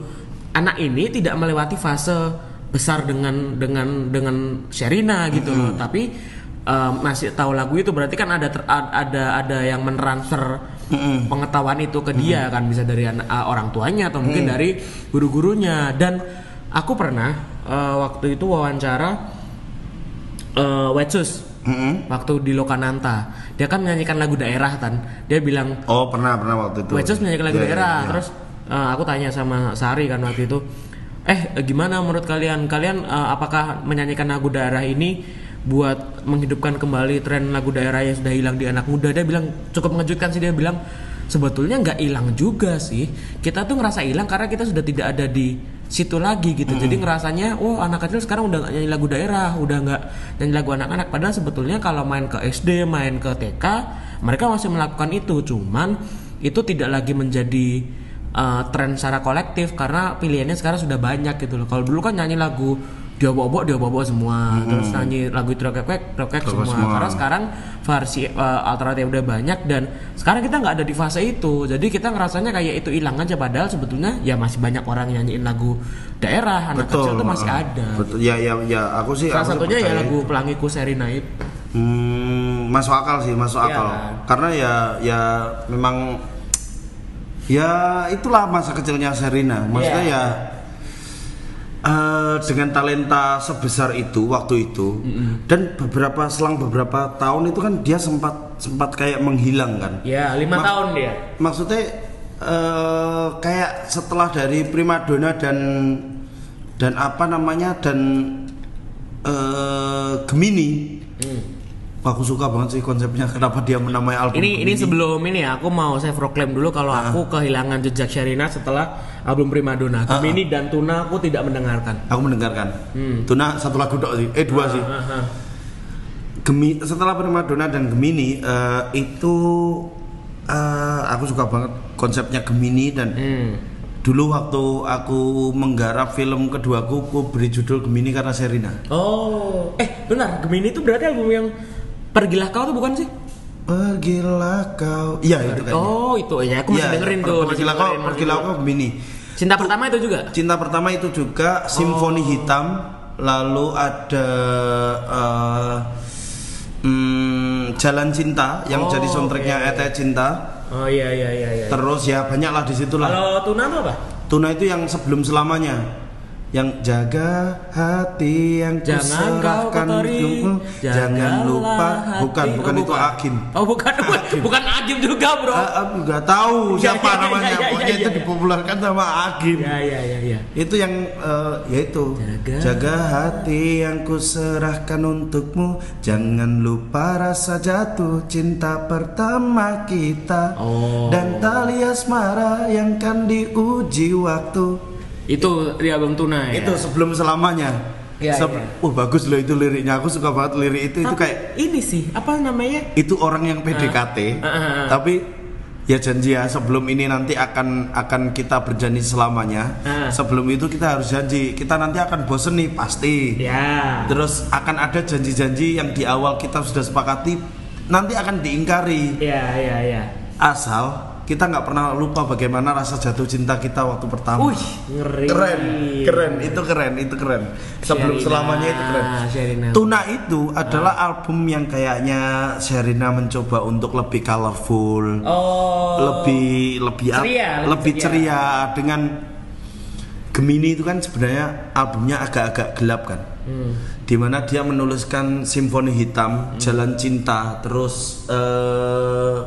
anak ini tidak melewati fase besar dengan dengan dengan Sherina gitu loh. Tapi eh, masih tahu lagu itu berarti kan ada ter- ada ada yang mentransfer pengetahuan itu ke dia kan bisa dari eh, orang tuanya atau mungkin dari guru-gurunya dan aku pernah eh, waktu itu wawancara eh Wetsus Mm-mm. waktu di Lokananta dia kan menyanyikan lagu daerah kan dia bilang Oh pernah pernah waktu itu. Wecos menyanyikan lagu Iya, daerah iya. terus eh, aku tanya sama Sari kan waktu itu eh gimana menurut kalian? Kalian eh, apakah menyanyikan lagu daerah ini buat menghidupkan kembali tren lagu daerah yang sudah hilang di anak muda? Dia bilang cukup mengejutkan sih dia bilang sebetulnya nggak hilang juga sih. Kita tuh ngerasa hilang karena kita sudah tidak ada di situ lagi gitu. Jadi ngerasanya oh anak kecil sekarang udah nggak nyanyi lagu daerah udah nggak nyanyi lagu anak-anak. Padahal sebetulnya kalau main ke SD main ke TK mereka masih melakukan itu. Cuman itu tidak lagi menjadi uh, tren secara kolektif karena pilihannya sekarang sudah banyak gitu loh kalau dulu kan nyanyi lagu dia bobo dia bobo semua terus nyanyi lagu trokek trokek semua. semua. karena sekarang versi uh, alternatif udah banyak dan sekarang kita nggak ada di fase itu jadi kita ngerasanya kayak itu hilang aja padahal sebetulnya ya masih banyak orang nyanyiin lagu daerah anak kecil tuh masih ada Betul. Ya ya ya aku sih salah aku satunya ya lagu pelangiku Serina itu Hmm, masuk akal sih, masuk Iya akal. kan? Karena ya ya memang ya itulah masa kecilnya Serina. Maksudnya Iya. ya eh, dengan talenta sebesar itu waktu itu dan beberapa selang beberapa tahun itu kan dia sempat sempat kayak menghilang kan. ya lima Mak- tahun dia Maksudnya eh, kayak setelah dari primadona dan dan apa namanya dan eh, Gemini. Aku suka banget sih konsepnya kenapa dia menamai album ini ini sebelum ini ya aku mau saya proklaim dulu kalau Ah. aku kehilangan jejak Sherina setelah album Primadona Ah, Gemini dan Tuna aku tidak mendengarkan Aku mendengarkan. Hmm. Tuna satu lagu dok sih. Eh dua sih. Ah, ah. Gemi setelah primadona dan Gemini eh, itu eh, aku suka banget konsepnya Gemini dan Hmm. dulu waktu aku menggarap film keduaku aku beri judul Gemini karena Serina. Oh, eh benar, Gemini itu berarti album yang Pergilah Kau tuh bukan sih? Pergilah kau. Iya itu kayaknya. Oh, itu ya aku masih Iya, dengerin per- tuh. Pergilah kau, pergilah kau. Gemini. Cinta pertama itu juga. Cinta pertama itu juga Simfoni Hitam, lalu ada eh, hmm, Jalan Cinta yang Oh, jadi soundtracknya oke. Ete Cinta. Oh iya iya iya iya. Terus ya banyak lah di situ lah. Kalau Tuna tuh apa? Tuna itu yang sebelum selamanya. Yang jaga hati yang Jangan kau kuserahkan kotori, hidupmu. Jangan lupa hati. bukan Oh, bukan itu Agim. Oh bukan bukan, bukan Agim juga bro. Ah, aku nggak tahu Ya, siapa ya, ya, namanya. ya, ya, Pokoknya ya, itu ya. dipopulerkan sama Agim. Ya ya ya ya. Itu yang eh, ya itu. Jaga. Jaga hati yang kuserahkan untukmu. Jangan lupa rasa jatuh cinta pertama kita. Oh. Dan tali asmara yang kan diuji waktu. Itu di album Tuna ya. Itu sebelum selamanya. Iya, Seb- iya. Oh bagus loh itu liriknya. Aku suka banget lirik itu. Itu Tapi kayak ini sih apa namanya? itu orang yang PDKT. Ah, ah, ah. Tapi ya janji ya sebelum ini nanti akan akan kita berjanji selamanya. Ah. Sebelum itu kita harus janji kita nanti akan bosen nih pasti. Ya. Terus akan ada janji-janji yang di awal kita sudah sepakati nanti akan diingkari Ya ya ya. asal kita nggak pernah lupa bagaimana rasa jatuh cinta kita waktu pertama. Wih, ngeri. Keren, keren, itu keren, itu keren. Sebelum Sherina, selamanya itu keren. Sherina. Tuna itu adalah album yang kayaknya Sherina mencoba untuk lebih colorful, Oh. lebih lebih Ceria, lebih ceria. ceria dengan Gemini itu kan sebenarnya albumnya agak-agak gelap kan. Hmm. Di mana dia menuliskan Simfoni Hitam, Jalan Cinta, terus eh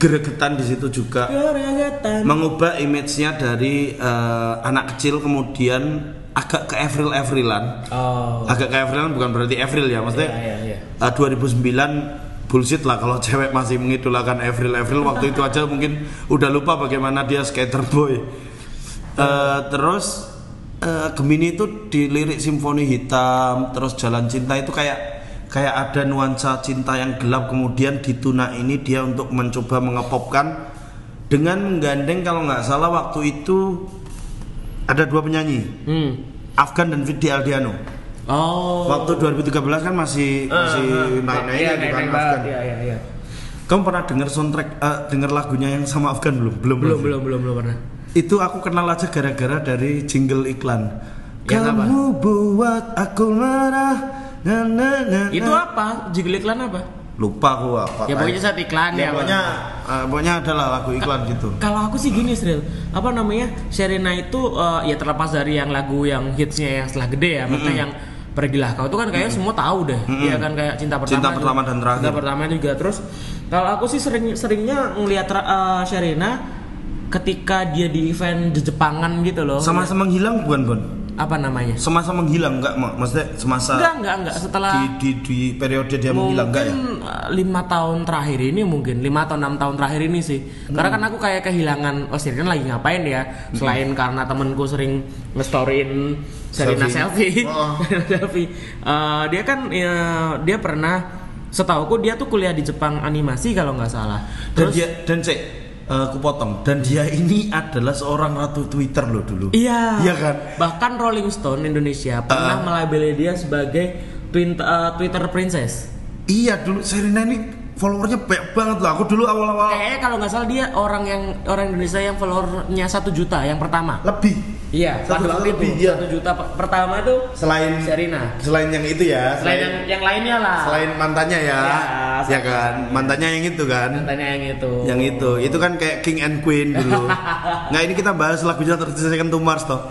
Geregetan di situ juga Geregetan. mengubah image-nya dari eh, anak kecil kemudian agak ke Avril Avrilan Oh. agak ke Avril bukan berarti Avril ya maksudnya Iya, iya, iya. eh, 2009 bullshit lah kalau cewek masih mengidolakan Avril Avril waktu itu aja mungkin udah lupa bagaimana dia skater boy. Eh, terus eh, Gemini itu di lirik Simfoni Hitam, terus Jalan Cinta itu kayak kayak ada nuansa cinta yang gelap kemudian di Tuna ini dia untuk mencoba mengepopkan dengan menggandeng kalau nggak salah waktu itu ada dua penyanyi Hmm. Afgan dan Vidi Aldiano. Oh. Waktu 2013 kan masih masih Iya, di kan naik-naik Afgan. banget. Iya, iya, iya. Kamu pernah dengar soundtrack eh, dengar lagunya yang sama Afgan belum? Belum. Belum, belum, belum, belum pernah. Itu aku kenal aja gara-gara dari jingle iklan. Yang apa? Kamu buat aku marah. Na, na, na, Itu apa? Jigel iklan apa? Lupa aku apa. Ya pokoknya saat iklan ya, ya. pokoknya eh, pokoknya adalah lagu iklan gitu. Kalau aku sih gini, Sril. Apa namanya? Sherina itu eh, ya terlepas dari yang lagu yang hitsnya yang setelah gede ya, maksudnya yang Pergilah kau itu kan kayak semua tahu deh, Iya kan kayak cinta pertama. Cinta pertama dan terakhir. Cinta pertama juga terus. Kalau aku sih sering seringnya ngelihat eh, Sherina ketika dia di event di Jepangan gitu loh. Sama-sama menghilang bukan Bon? Apa namanya? Semasa menghilang enggak Mak? Maksudnya semasa Enggak, enggak, enggak. Setelah di, di, di periode dia menghilang enggak ya? mungkin uh, lima tahun terakhir ini mungkin lima atau enam tahun terakhir ini sih karena kan aku kayak kehilangan oh Sirina lagi ngapain ya selain karena temenku sering nge-storyin Serena Selfie. selfie, Oh. selfie. Uh, dia kan ya, dia pernah setauku dia tuh kuliah di Jepang animasi kalau nggak salah Dan terus dia dan cek eh, aku potong dan dia ini adalah seorang ratu Twitter loh dulu. Iya. Iya kan? Bahkan Rolling Stone Indonesia pernah melabeli dia sebagai twin- uh, Twitter Princess. Iya dulu Serena ini followernya banyak banget loh. Aku dulu awal-awal Kayaknya kalau nggak salah dia orang yang orang Indonesia yang followernya satu juta yang pertama. lebih Iya, Satu juta lebih, iya. satu juta pe- pertama itu selain Serena. selain yang itu ya, Selain yang, yang lainnya lah. selain mantannya ya. Ya, Ya, selain- kan? Mantannya yang itu kan. Tanya yang itu. Yang itu, itu kan kayak King and Queen dulu. Nggak ini kita bahas lagunya to Mars toh.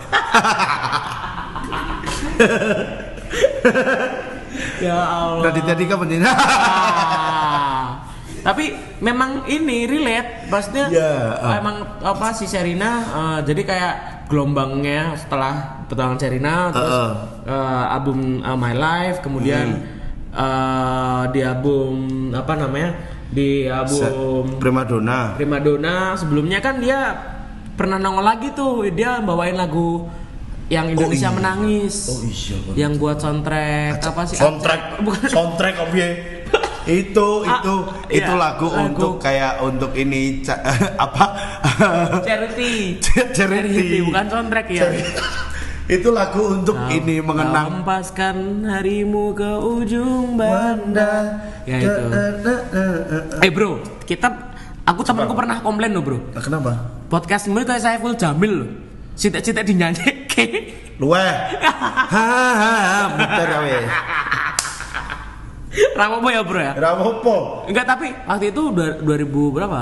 Ya Allah. Raditya Dika penting. Ah. Tapi memang ini relate, maksudnya Iya, ah. emang apa si Serina eh, jadi kayak gelombangnya setelah pertolongan Serina terus Uh-uh. eh, album eh, My Life kemudian Hmm. eh, di album apa namanya di album Primadona. Primadona sebelumnya kan dia pernah nongol lagi tuh dia bawain lagu yang Indonesia iya. menangis Oh iya. Yang buat soundtrack apa sih soundtrack bukan soundtrack apa ya? itu Ah, itu iya, itu lagu, lagu. untuk kayak untuk ini ca- apa? Charity. Charity. bukan soundtrack ya? Itu lagu untuk ini Kau mengenang hempaskan harimu ke ujung banda. Ya itu. Eh bro kita aku temanku pernah komplain loh bro. Nah, kenapa? Podcastmu kayak saya full jamil loh. Cita-cita dinyanyi luweh hahaha muter ya Rapopo ya bro ya rapopo Enggak tapi waktu itu dua- 2000 berapa?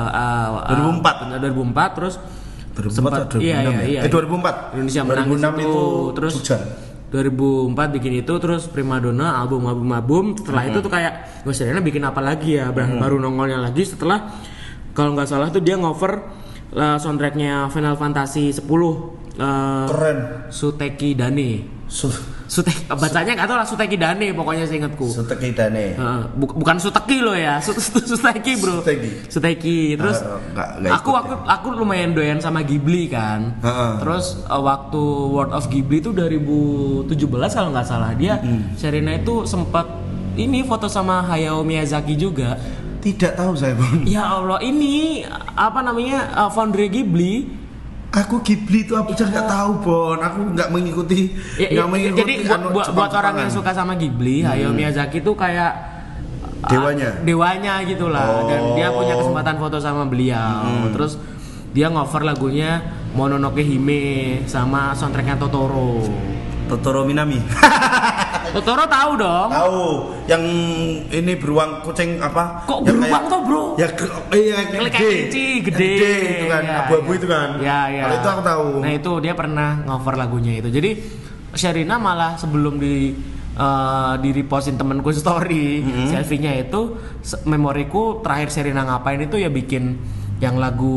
Uh, 2004. 2004 terus 2004 sempat- atau 2006 iya, iya, ya? iya. Eh 2004. Indonesia menangis 2006 itu terus Jogja. 2004 bikin itu terus primadona album album album setelah itu tuh kayak gue Serena bikin apa lagi ya baru, baru nongolnya lagi setelah kalau nggak salah tuh dia ngover uh, soundtracknya Final Fantasy 10 uh, Keren. Suteki Dane Su Suteki bacanya nggak tahu lah Suteki Dane pokoknya seingatku Suteki Dane. Heeh, bu- bukan Suteki lo ya, Sut- Sut- Suteki bro. Suteki. Suteki. Terus Ah, nggak- nggak aku aku aku lumayan doyan sama Ghibli kan. Heeh. Terus uh, waktu World of Ghibli itu 2017 kalau nggak salah dia Sherina itu sempat ini foto sama Hayao Miyazaki juga. Tidak tahu saya pun. Ya Allah, ini apa namanya uh, founder Ghibli Aku Ghibli itu apa aja nggak tahu Bon. Aku nggak mengikuti. Ya, nggak ya, mengikuti jadi buat, anu buat, buat orang yang suka sama Ghibli, Hayao Miyazaki itu kayak uh, Dewanya? dewanya gitulah dan dia punya Oh. kesempatan foto sama beliau. Terus dia ngover lagunya Mononoke Hime sama soundtracknya Totoro. Totoro Minami. Totoro tahu dong. tahu yang ini beruang kucing apa? Kok Yang beruang kayak- toh, bro? Ya ke- iya gede. kelinci, gede. itu kan Ya, abu-abu ya. itu kan. Ya, ya. Kalau itu aku tahu. Nah, itu dia pernah ngover lagunya itu. Jadi Sherina malah sebelum di eh, di repostin temenku story Mm-hmm. selfie-nya itu memoriku terakhir Sherina ngapain itu ya bikin yang lagu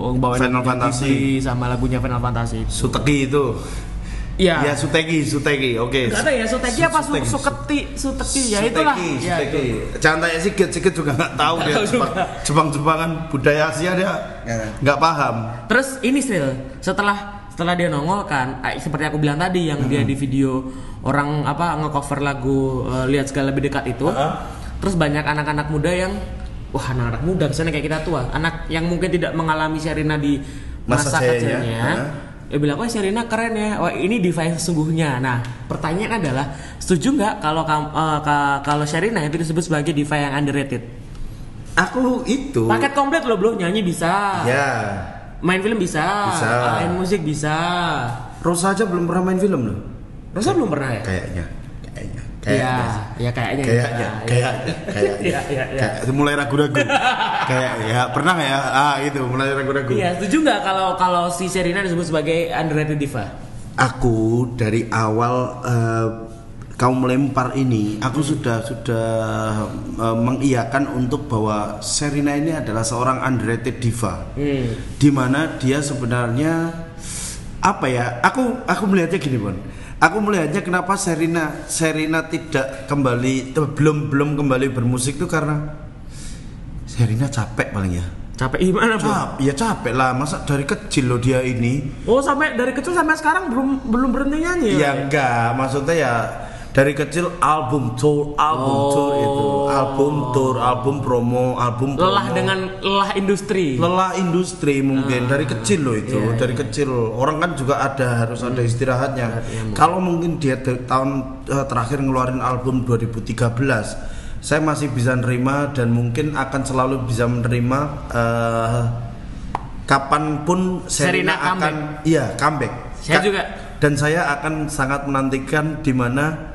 eh, bawain Final Fantasy. Sama lagunya Final Fantasy. Suteki itu. Iya. Ya Suteki, Suteki. Oke. Gak ada ya Suteki apa Su- Suteki. Suketi, Suteki ya Suteki, itulah. Ya, Suteki. itu. Jangan tanya Sigit, Sigit juga nggak tahu dia tahu Jepang, juga. Jepang Jepangan budaya Asia dia nggak paham. Terus ini Sril, setelah setelah dia nongol kan, eh, seperti aku bilang tadi yang dia di video orang apa nge-cover lagu eh, lihat segala lebih dekat itu. Terus banyak anak-anak muda yang wah anak-anak muda kesannya kayak kita tua, anak yang mungkin tidak mengalami Sherina di Masa masa, kecilnya. Heeh. Dia bilang, wah Sherina keren ya, wah ini device sesungguhnya. Nah, pertanyaan adalah, setuju nggak kalau ka- kalau Sherina itu disebut sebagai device yang underrated? Aku itu. Paket komplit loh, bro, nyanyi bisa, Ya. main film bisa, Bisa. main musik bisa. Rosa aja belum pernah main film loh. Rosa belum pernah ya? Kayaknya. Iya, ya kayaknya. Kayaknya, ya. kayaknya, kayaknya, Iya, iya, iya. Mulai ragu-ragu. kayak ya pernah nggak ya? Ah itu mulai ragu-ragu. Iya, setuju nggak kalau kalau si Sherina disebut sebagai underrated diva? Aku dari awal eh, kau melempar ini, aku sudah sudah eh, mengiyakan untuk bahwa Serena ini adalah seorang underrated diva, Hmm. di mana dia sebenarnya apa ya? Aku aku melihatnya gini Bon. Aku melihatnya kenapa Serena Serena tidak kembali te- belum belum kembali bermusik itu karena Serena capek paling ya. Capek gimana, bro? Cap, ya capek lah. Masa dari kecil loh dia ini Oh, sampai dari kecil sampai sekarang belum belum berhenti nyanyi Ya enggak, maksudnya ya dari kecil album tour, album Oh. tour itu, album tour, album promo, album promo. Lelah dengan lelah industri. lelah industri mungkin dari kecil loh itu, iya, dari kecil orang kan juga ada harus ada istirahatnya. Kalau mungkin dia tahun eh, terakhir ngeluarin album 2013, saya masih bisa nerima dan mungkin akan selalu bisa menerima eh, kapan pun Serena akan iya comeback. Saya Ka- juga. dan saya akan sangat menantikan di mana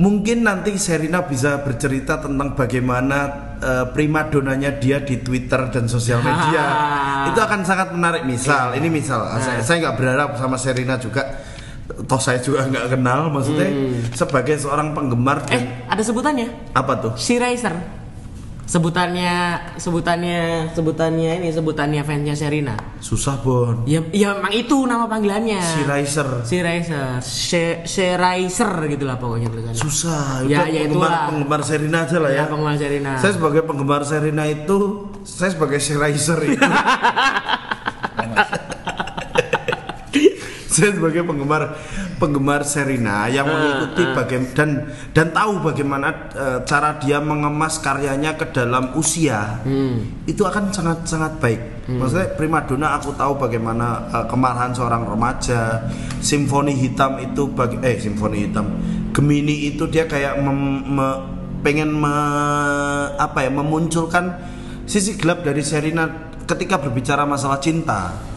mungkin nanti Serena bisa bercerita tentang bagaimana eh, prima donanya dia di Twitter dan sosial media. Itu akan sangat menarik. Misal, Iya. ini misal, Nah. saya saya nggak berharap sama Serena juga. Toh saya juga nggak kenal, maksudnya sebagai seorang penggemar Hmm. Eh, ada sebutannya. apa tuh? She Racer. Sebutannya sebutannya sebutannya ini sebutannya fansnya Sherina. Susah Bon. Ya, ya memang itu nama panggilannya. Si Riser. Si She, She Racer gitu lah pokoknya tulisannya. Susah. Ya, ya penggemar, itulah. penggemar Serena aja lah ya. Ya, penggemar Sherina. Saya sebagai penggemar Serena itu, saya sebagai Riser itu. saya sebagai penggemar penggemar Serena yang Ah, mengikuti bagaimana dan dan tahu bagaimana eh, cara dia mengemas karyanya ke dalam usia Hmm. itu akan sangat sangat baik. Maksudnya primadona aku tahu bagaimana eh, kemarahan seorang remaja, simfoni hitam itu bagi eh simfoni hitam, Gemini itu dia kayak mem- me- pengen me- apa ya memunculkan sisi gelap dari Serena ketika berbicara masalah cinta.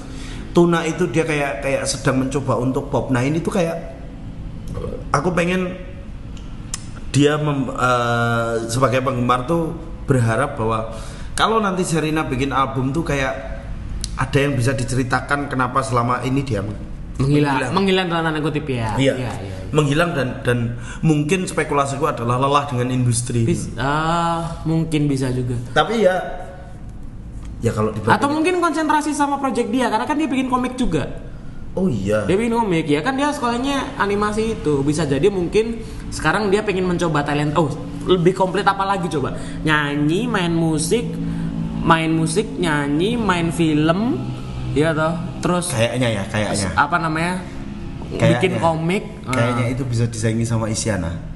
Tuna itu dia kayak kayak sedang mencoba untuk pop. Nah ini tuh kayak aku pengen dia mem- eh, sebagai penggemar tuh berharap bahwa kalau nanti Serena bikin album tuh kayak ada yang bisa diceritakan kenapa selama ini dia menghilang, menghilang dalam tanda kutip ya. Iya. Iya, iya. menghilang dan dan mungkin spekulasiku adalah lelah dengan industri. Bis- ah, mungkin bisa juga. Tapi ya ya kalau Atau mungkin konsentrasi sama project dia karena kan dia bikin komik juga. oh iya. Dia bikin komik ya kan dia sekolahnya animasi itu. Bisa jadi mungkin sekarang dia pengen mencoba talent oh lebih komplit apa lagi coba? Nyanyi main musik main musik nyanyi main film ya toh? Terus kayaknya ya kayaknya. apa namanya? Kayaknya. bikin komik. Kayaknya itu bisa disaingi sama Isyana.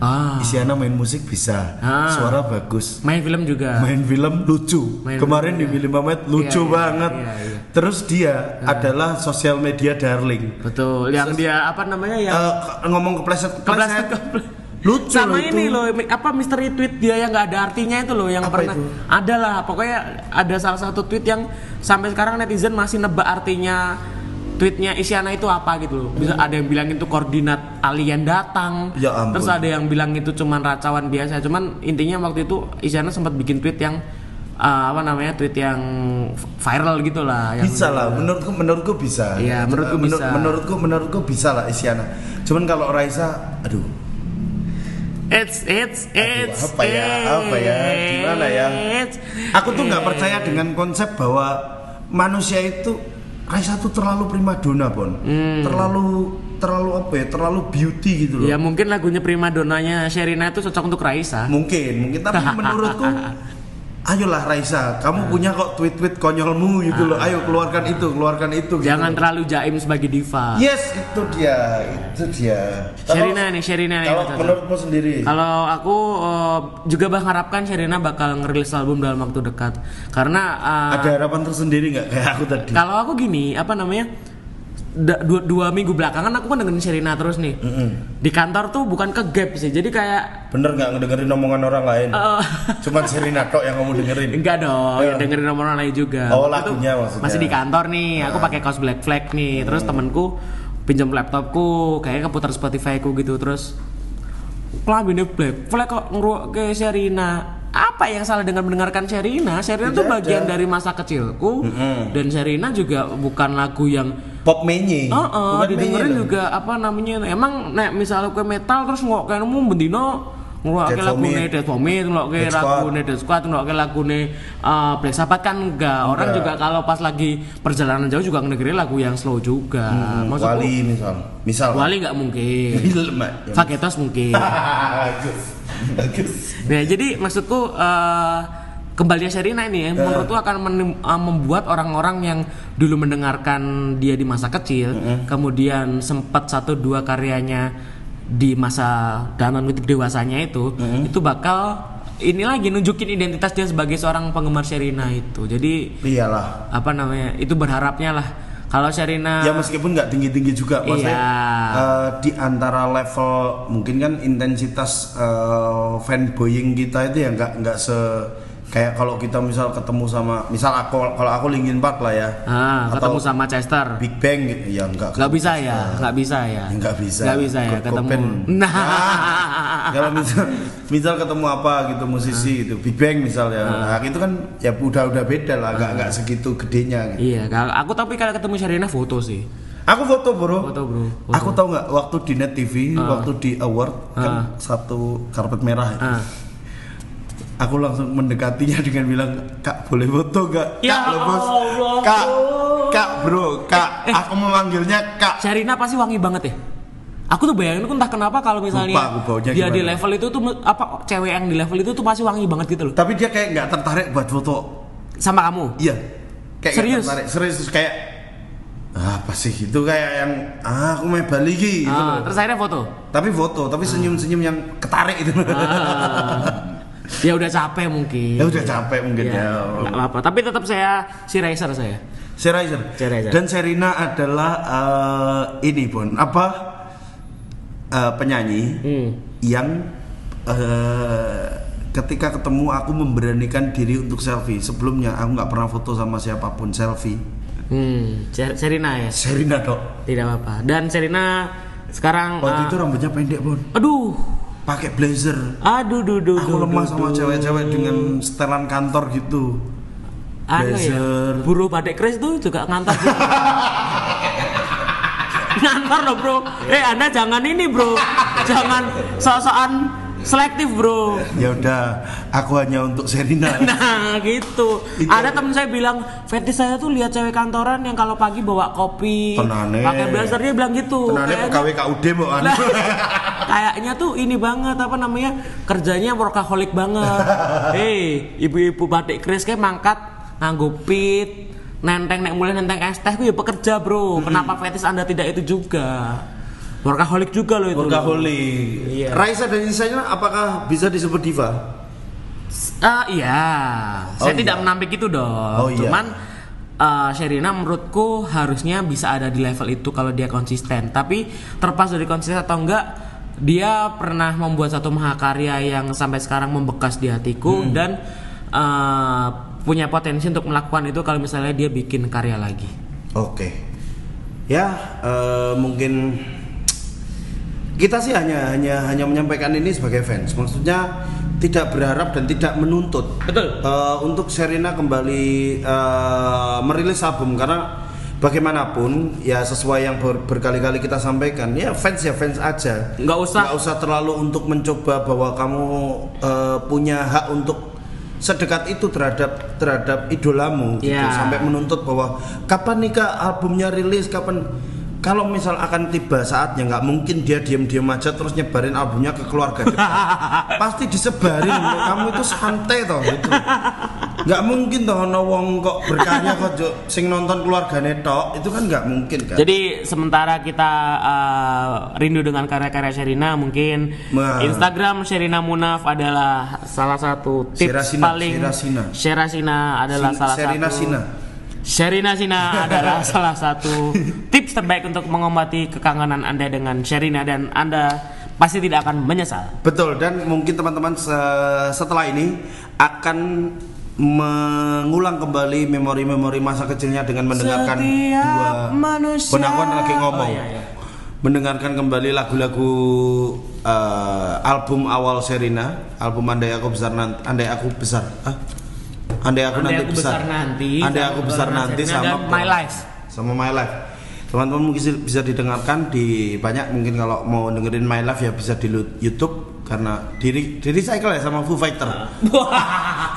Ah Isyana main musik bisa, Ah. suara bagus. main film juga main film lucu. Main Kemarin film, di Film Mamet lucu Iya, iya, banget. iya, iya. Terus dia adalah sosial media darling. betul yang dia apa namanya yang Eh, ke- ngomong kepleset Kepleset, kepleset. kepleset. Lucu sama loh itu. ini loh apa misteri tweet dia yang nggak ada artinya itu loh yang Apa pernah itu? ada lah pokoknya ada salah satu tweet yang sampai sekarang netizen masih nebak artinya tweetnya Isyana itu apa gitu loh bisa ada yang bilang itu koordinat alien datang Ya ampun. terus ada yang bilang itu cuman racawan biasa cuman intinya waktu itu Isyana sempat bikin tweet yang uh, apa namanya tweet yang viral gitu lah yang Bisa lah, menurutku menurutku bisa. Iya, menurutku Menur- bisa. Menurutku menurutku bisa lah Isyana. Cuman kalau Raisa, aduh, It's it's it's apa ya, apa ya, gimana ya? it's- aku tuh nggak percaya dengan konsep bahwa manusia itu Raisa tuh terlalu primadona, Bon. Hmm. Terlalu terlalu apa ya terlalu beauty gitu loh Ya mungkin lagunya prima donanya Sherina itu cocok untuk Raisa. mungkin mungkin tapi menurutku ayolah Raisa kamu punya kok tweet-tweet konyolmu gitu loh. Ayo keluarkan itu keluarkan itu gitu Jangan terlalu jaim sebagai diva. yes itu dia itu dia. Sherina nih, Sherina nih kalau menurutmu sendiri? Kalau aku eh, juga mengharapkan Sherina bakal ngerilis album dalam waktu dekat. Karena eh, ada harapan tersendiri nggak? Kayak aku tadi. kalau aku gini, apa namanya? Da- dua, dua minggu belakangan aku kan dengerin Sherina terus nih. Di kantor tuh bukan ke gap sih. Jadi kayak bener nggak ngedengerin omongan orang lain eh, cuman Serina tok yang kamu dengerin Enggak dong, Ya. ya dengerin nomor orang lain juga. Oh, lagunya maksudnya. Masih di kantor nih, aku pakai kaos Black Flag nih. Terus temenku pinjam laptopku, kayaknya keputar Spotify ku gitu. Terus kelambinnya Black Flag kok ngeruak ke Sherina. Apa yang salah dengan mendengarkan Sherina? Sherina tuh bagian ada. dari masa kecilku dan Sherina juga bukan lagu yang pop menye oh, Bukan didengerin juga apa namanya? Emang nek misalnya ke metal terus ngok kayak nemu bendino lagu nih Dead ngeluarin Dead lagu nih Dead Squad, ngeluarin lagu nih uh, Black Sabbath kan enggak. Orang Enggak. juga kalau pas lagi perjalanan jauh juga ngedengerin lagu yang slow juga. Hmm, Maksudku, Wali misal misal Wali nggak mungkin. ya. Faketos mungkin. Nah, jadi maksudku eh kembalinya Sherina ini yang menurutku akan menim- membuat orang-orang yang dulu mendengarkan dia di masa kecil, kemudian sempat satu dua karyanya di masa dalam titik dewasanya itu, itu bakal ini lagi nunjukin identitas dia sebagai seorang penggemar Sherina itu. Jadi iyalah apa namanya? Itu berharapnya lah kalau Sherina ya meskipun nggak tinggi tinggi juga maksudnya Iya. eh, di antara level mungkin kan intensitas eh, fanboying kita itu ya nggak nggak se kayak kalau kita misal ketemu sama misal aku kalau aku Linkin Park lah ya ah, Atau ketemu sama Chester. Big Bang gitu ya nggak Nggak bisa ya, nggak bisa ya. nggak bisa Nggak bisa ya ketemu. Cobain. Nah, Ah, kalau misal misal ketemu apa gitu musisi gitu Big Bang misalnya nah itu kan ya udah udah beda lah nggak nggak segitu gedenya gitu. Iya, kalau- aku tapi kalau ketemu Sherina foto sih. aku foto bro Foto bro. Foto. Aku tahu nggak waktu di Net TV, waktu di award kan satu karpet merah. itu. Ah. Aku langsung mendekatinya dengan bilang, "Kak, boleh foto nggak?" Ya Kak, lo bos. Kak. Kak, bro, Kak. Eh. Aku memanggilnya Kak. Sherina pasti wangi banget ya. Aku tuh bayangin aku entah kenapa kalau misalnya Lupa aku dia di level itu tuh apa cewek yang di level itu tuh pasti wangi banget gitu loh. Tapi dia kayak nggak tertarik buat foto. Sama kamu. Iya. Kayak Serius? tertarik. Serius kayak "Ah, apa sih itu kayak yang ah aku mau balik gitu Ah, loh. terus akhirnya foto. Tapi foto, tapi senyum-senyum yang ketarik itu. Ah. ya udah capek mungkin. ya udah capek mungkin Ya, ya. apa-apa. Tapi tetap saya si Racer saya. Sherina. Sherina. Dan Sherina adalah eh, ini pun apa eh, penyanyi Hmm. yang eh, ketika ketemu aku memberanikan diri untuk selfie. Sebelumnya aku nggak pernah foto sama siapa pun selfie. Hmm, Sherina ya. Sherina dok. Tidak apa-apa. Dan Sherina sekarang Waktu itu rambutnya pendek pun, aduh, pakai blazer. aduh, duh, duh, Aku lemah duh, sama cewek-cewek dengan setelan kantor gitu. Anu ya, Blazer. buruh batik kris tuh juga ngantor juga. ngantor loh bro. Eh anda jangan ini bro, jangan sok-sokan selektif bro. Ya udah, aku hanya untuk Sherina. Nah gitu. Itu- Ada temen saya bilang, fetish saya tuh lihat cewek kantoran yang kalau pagi bawa kopi, Tenane. pakai blazer dia bilang gitu. Tenane pegawai KUD mau anu. Lah, kayaknya tuh ini banget apa namanya kerjanya workaholic banget. Hei, ibu-ibu batik kris kayak mangkat nganggo pit, nenteng nek mulai nenteng es teh ya pekerja, Bro. Kenapa fetis Anda tidak itu juga? Workaholic juga loh itu. Workaholic. Iya. Raisa dan Isanya apakah bisa disebut diva? Ah iya, saya Oh, tidak iya. menampik itu dong. Oh, iya. Cuman eh, Sherina menurutku harusnya bisa ada di level itu kalau dia konsisten. Tapi terlepas dari konsisten atau enggak, dia pernah membuat satu mahakarya yang sampai sekarang membekas di hatiku Hmm. dan eh, punya potensi untuk melakukan itu kalau misalnya dia bikin karya lagi. Oke. Ya, eh, mungkin kita sih hanya hanya hanya menyampaikan ini sebagai fans. Maksudnya tidak berharap dan tidak menuntut. Betul. Eh, untuk Sherina kembali eh, merilis album karena bagaimanapun ya sesuai yang ber- berkali-kali kita sampaikan ya fans ya fans aja Nggak usah. nggak usah terlalu untuk mencoba bahwa kamu eh, punya hak untuk sedekat itu terhadap terhadap idolamu gitu Ya. sampai menuntut bahwa kapan nih kak albumnya rilis kapan kalau misal akan tiba saatnya nggak mungkin dia diam-diam aja terus nyebarin albumnya ke keluarga dekat. pasti disebarin kamu itu santai toh gitu nggak mungkin toh ono wong kok berkarya kok sing nonton keluargane tok itu kan nggak mungkin kan Jadi sementara kita uh, rindu dengan karya-karya Sherina, mungkin Nah. Instagram Sherina Munaf adalah salah satu tips Sherasina, paling Sherasina. Sherasina adalah Sin- salah Sherina satu Sina. Sherina Sina adalah salah satu tips terbaik untuk mengobati kekangenan Anda dengan Sherina dan Anda pasti tidak akan menyesal. Betul dan mungkin teman-teman se- setelah ini akan mengulang kembali memori-memori masa kecilnya dengan mendengarkan Setiap dua manusia- lagi ngomong. Oh, iya, iya. Mendengarkan kembali lagu-lagu eh, album awal Serina, album Andai Aku Besar Nanti, Andai Aku Besar. Ah? Andai Aku Andai Nanti Aku Besar. Besar Nanti, Andai Aku Besar Nanti sama My Life. Sama My Life. Teman-teman mungkin bisa didengarkan di banyak mungkin kalau mau dengerin My Life ya bisa di YouTube karena di, di recycle ya sama Foo Fighter.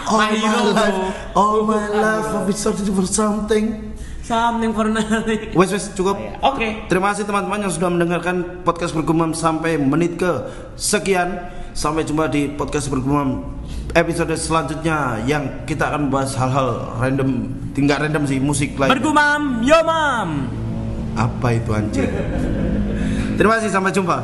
All My life, all my life, I've been searching for something. Something for nothing. Wes wes cukup. Oke. Terima kasih teman-teman yang sudah mendengarkan podcast bergumam sampai menit ke sekian. Sampai jumpa di podcast bergumam episode selanjutnya yang kita akan bahas hal-hal random, tinggal random sih musik lain. Bergumam, yo mam. Apa itu anjir? Terima kasih sampai jumpa.